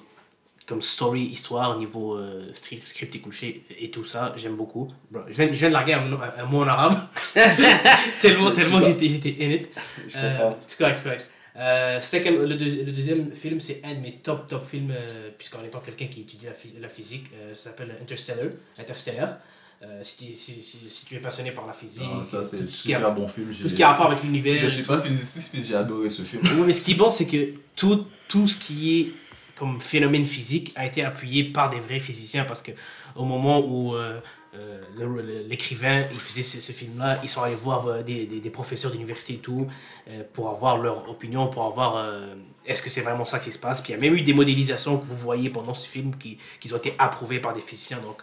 comme story, histoire, au niveau stri- script et et tout ça, j'aime beaucoup. Bro, je, viens, je viens de larguer un, mot- un mot en arabe, tellement, tellement j'étais in it. C'est correct, c'est correct. Euh, second- le, deuxi- le deuxième film, c'est un de mes top top films, euh, puisqu'en étant quelqu'un qui étudie la, la physique, euh, ça s'appelle Interstellar. Interstellar. Euh, si, tu- si, si, si tu es passionné par la physique, Ah, ça, c'est qui a, super bon film. tout ce qui a rapport avec l'univers. Je suis pas physiciste, mais j'ai adoré ce film. Oui, mais ce qui est bon, c'est que tout, tout ce qui est comme phénomène physique a été appuyé par des vrais physiciens parce que au moment où euh, l'écrivain il faisait ce, film-là, ils sont allés voir euh, des, des, professeurs d'université et tout euh, pour avoir leur opinion, pour avoir est-ce que c'est vraiment ça qui se passe? Puis il y a même eu des modélisations que vous voyez pendant ce film qui, qui ont été approuvées par des physiciens. Donc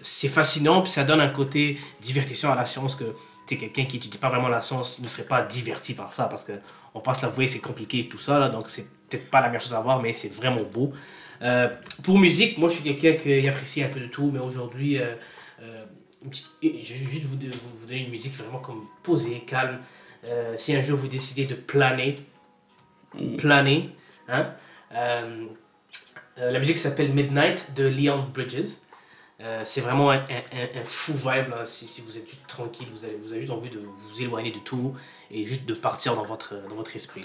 c'est fascinant, puis ça donne un côté divertissant à la science que quelqu'un qui étudie pas vraiment la science ne serait pas diverti par ça parce que on passe l'avouer, c'est compliqué tout ça, là, donc c'est peut-être pas la meilleure chose à voir, mais c'est vraiment beau. Pour musique, moi je suis quelqu'un qui apprécie un peu de tout, mais aujourd'hui, euh, je vais juste vous, vous, donner une musique vraiment comme posée, calme. Euh, si un jour vous décidez de planer, planer, hein, euh, la musique s'appelle Midnight de Leon Bridges. C'est vraiment un, un, fou vibe. Si, si vous êtes juste tranquille, vous avez, vous avez juste envie de vous éloigner de tout et juste de partir dans votre, dans votre esprit.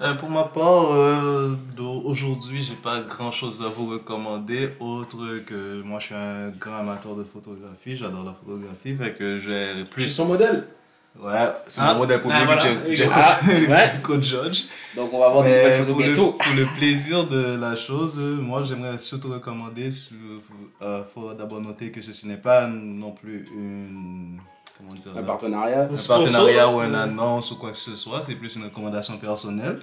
Euh, pour ma part, euh, aujourd'hui, j'ai pas grand chose à vous recommander autre que moi je suis un grand amateur de photographie, j'adore la photographie, fait que j'ai Je suis plus. son modèle. Ouais, c'est Ah. mon modèle premier Ah, voilà. Ah, ouais. Judge. Donc on va avoir des nouvelles photos pour, le, bientôt. pour le plaisir de la chose, euh, moi j'aimerais surtout recommander, il faut d'abord noter que ceci n'est pas non plus une. Comment dire Un là? partenariat. un partenariat ou une annonce ou quoi que ce soit, c'est plus une recommandation personnelle.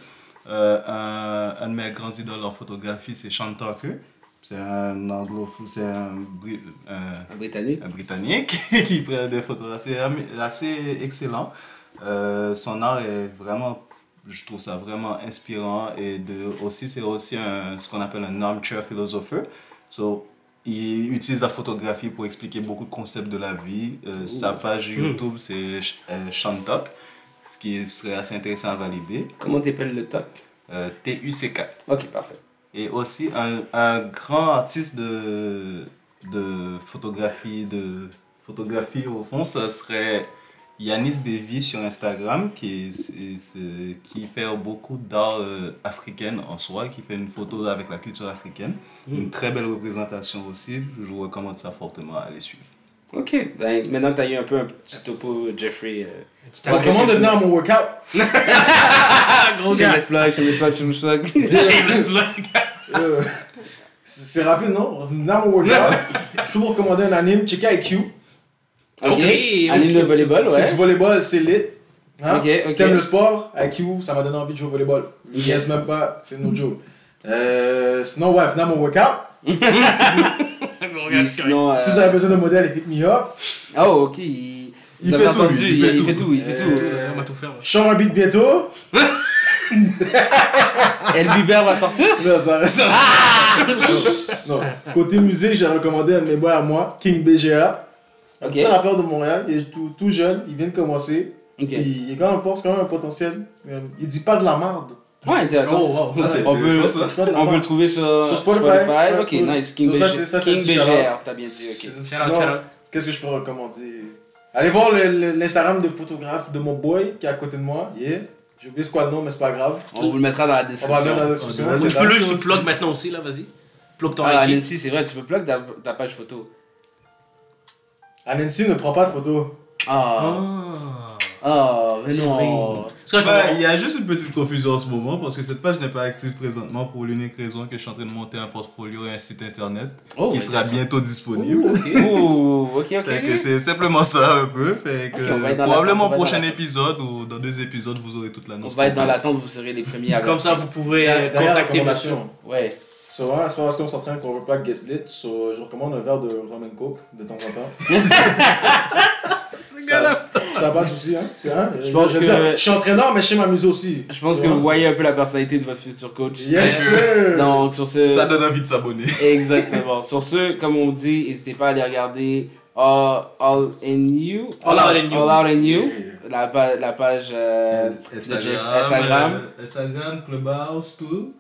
Euh, un, un de mes grands idoles en photographie, c'est Sean Tucker. C'est un anglophone, c'est un, Bri- un- Un Britannique. un Britannique qui prend des photos assez, assez excellents. Euh, son art est vraiment, je trouve ça vraiment inspirant et de, aussi c'est aussi un, ce qu'on appelle un armchair philosopher. So, il utilise la photographie pour expliquer beaucoup de concepts de la vie. Euh, sa page YouTube, c'est euh, Sean Tuck, ce qui serait assez intéressant à valider. Comment t'appelles le TOC Euh, T-U-C-K. Ok, parfait. Et aussi un, un grand artiste de, de photographie, de photographie au fond, ça serait Yanis Devi sur Instagram, qui, est- qui fait beaucoup d'art euh, africaine en soi, qui fait une photo avec la culture africaine. Une très belle représentation aussi, je vous recommande ça fortement à aller suivre. Ok, ben, maintenant que t'as eu un peu un petit topo, Jeffrey. Euh, Petit Ouais, comment de venir à mon workout gros gars! shameless plug, shameless plug, shameless plug. Shameless plug. Euh, C'est c'est rapide, non? Venez à mon workout. Je peux vous recommander un anime, checker IQ. Ok, de volleyball, C'est ouais. du volleyball, c'est lit. Hein? Si t'aimes le sport, IQ, ça m'a donné envie de jouer au volleyball. Je niaise même pas, c'est une autre joke. Euh, sinon, ouais, venez à mon workout. Puis c'est sinon, euh, Si vous avez besoin de modèle, hit me up. Oh, ok. il- fait tout, entendu, lui, il, il fait tout, il fait tout. Euh, on va tout faire. Sors un beat bientôt. El Bieber va sortir? Non, ça ça- Non. Côté musique, j'ai recommandé un de mes boys à moi, King BGA. Un Ok. petit rappeur de Montréal, il est tout, tout jeune, il vient de commencer. Il est quand même fort, c'est quand même un potentiel. Euh, Il dit pas de la merde. Ouais, intéressant. Oh, wow. Ça, c'est On peut- ça. C'est On peut le trouver sur, Sur Spotify. Ouais, Ok, cool. nice. King, c'est- c'est un. BGR, t'as bien dit, ok. Sinon, Shout out, shout out. Qu'est-ce que je peux recommander? Allez voir le- le- l'Instagram de photographe de mon boy qui est à côté de moi. Yeah. J'ai oublié c'est quoi le nom, mais c'est pas grave. On vous le mettra dans la On va description. mettre dans la description. Ou C'est je peux le, plug maintenant aussi, là, vas-y. Plug ton Ah, IG. C'est vrai, tu peux plug ta, ta page photo. Anansi ne prend pas de photos. Ah, Ah. ah, mais C'est non. vrai. Bah, il y a juste une petite confusion en ce moment parce que cette page n'est pas active présentement pour l'unique raison que je suis en train de monter un portfolio et un site internet Oh, qui sera bientôt disponible. Ouh, ok, ok. Fait que ok. c'est simplement ça un peu. Fait que on probablement on prochain épisode ou dans deux épisodes, vous aurez toute On l'annonce. va être dans l'attente, vous serez les premiers à Comme ça, vous Dernière contacter monsieur. Ouais. So, ouais, c'est pas parce qu'on s'entraîne qu'on veut pas get lit. So, je recommande un verre de rum and coke de temps en temps. ça, ça passe aussi, hein. C'est, hein? Je pense que- dire, je suis entraîneur, mais je sais m'amuser aussi. Je pense que vous voyez un peu la personnalité de votre futur coach. Yes, sir! Donc, sur ce. Ça donne envie de s'abonner. Exactement. Sur ce, comme on dit, n'hésitez pas à aller regarder All, All in You. All Out in You. All Out in You. La, pa- la page euh, de Jeff- Instagram. euh, Instagram, Clubhouse, tout.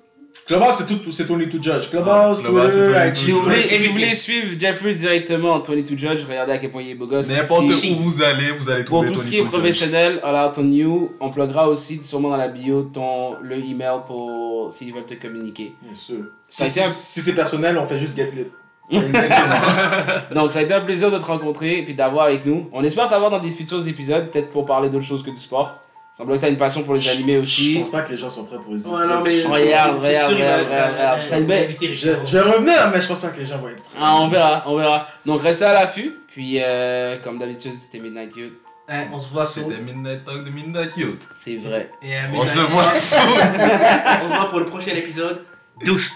Clubhouse, c'est tout, c'est Tony to Judge. Clubhouse, Ah, Clubhouse, Twitter, Tony to Si vous, voulez, Everything. si vous voulez suivre Jeffrey directement, 22 Judge, regardez à quel point il est beau gosse. N'importe Si- où vous allez, vous allez Pour trouver tout ce Tony qui est Tony professionnel, All Out on You, on pluggera aussi sûrement dans la bio ton, le email pour s'ils veulent te communiquer. Bien sûr. Ça a Si, si- c'est personnel, on fait juste get lit. Donc ça a été un plaisir de te rencontrer et puis d'avoir avec nous. On espère t'avoir dans des futurs épisodes, peut-être pour parler d'autre chose que du sport. Semble que tu as une passion pour les animés Je aussi. pense pas que les gens sont prêts pour les Ouais, non, mais. Regarde, regarde, regarde, regarde, euh, regarde. T'as invité Je, je vais revenir, mais je pense pas que les gens vont être prêts. Ah, on verra, on verra. Donc restez à l'affût. Puis euh, comme d'habitude, c'était Midnight Youth. Hein, On se voit sur. C'était Midnight Talk de Midnight Youth. C'est vrai. Et, euh, On se voit soon. On se voit pour le prochain épisode. Douce.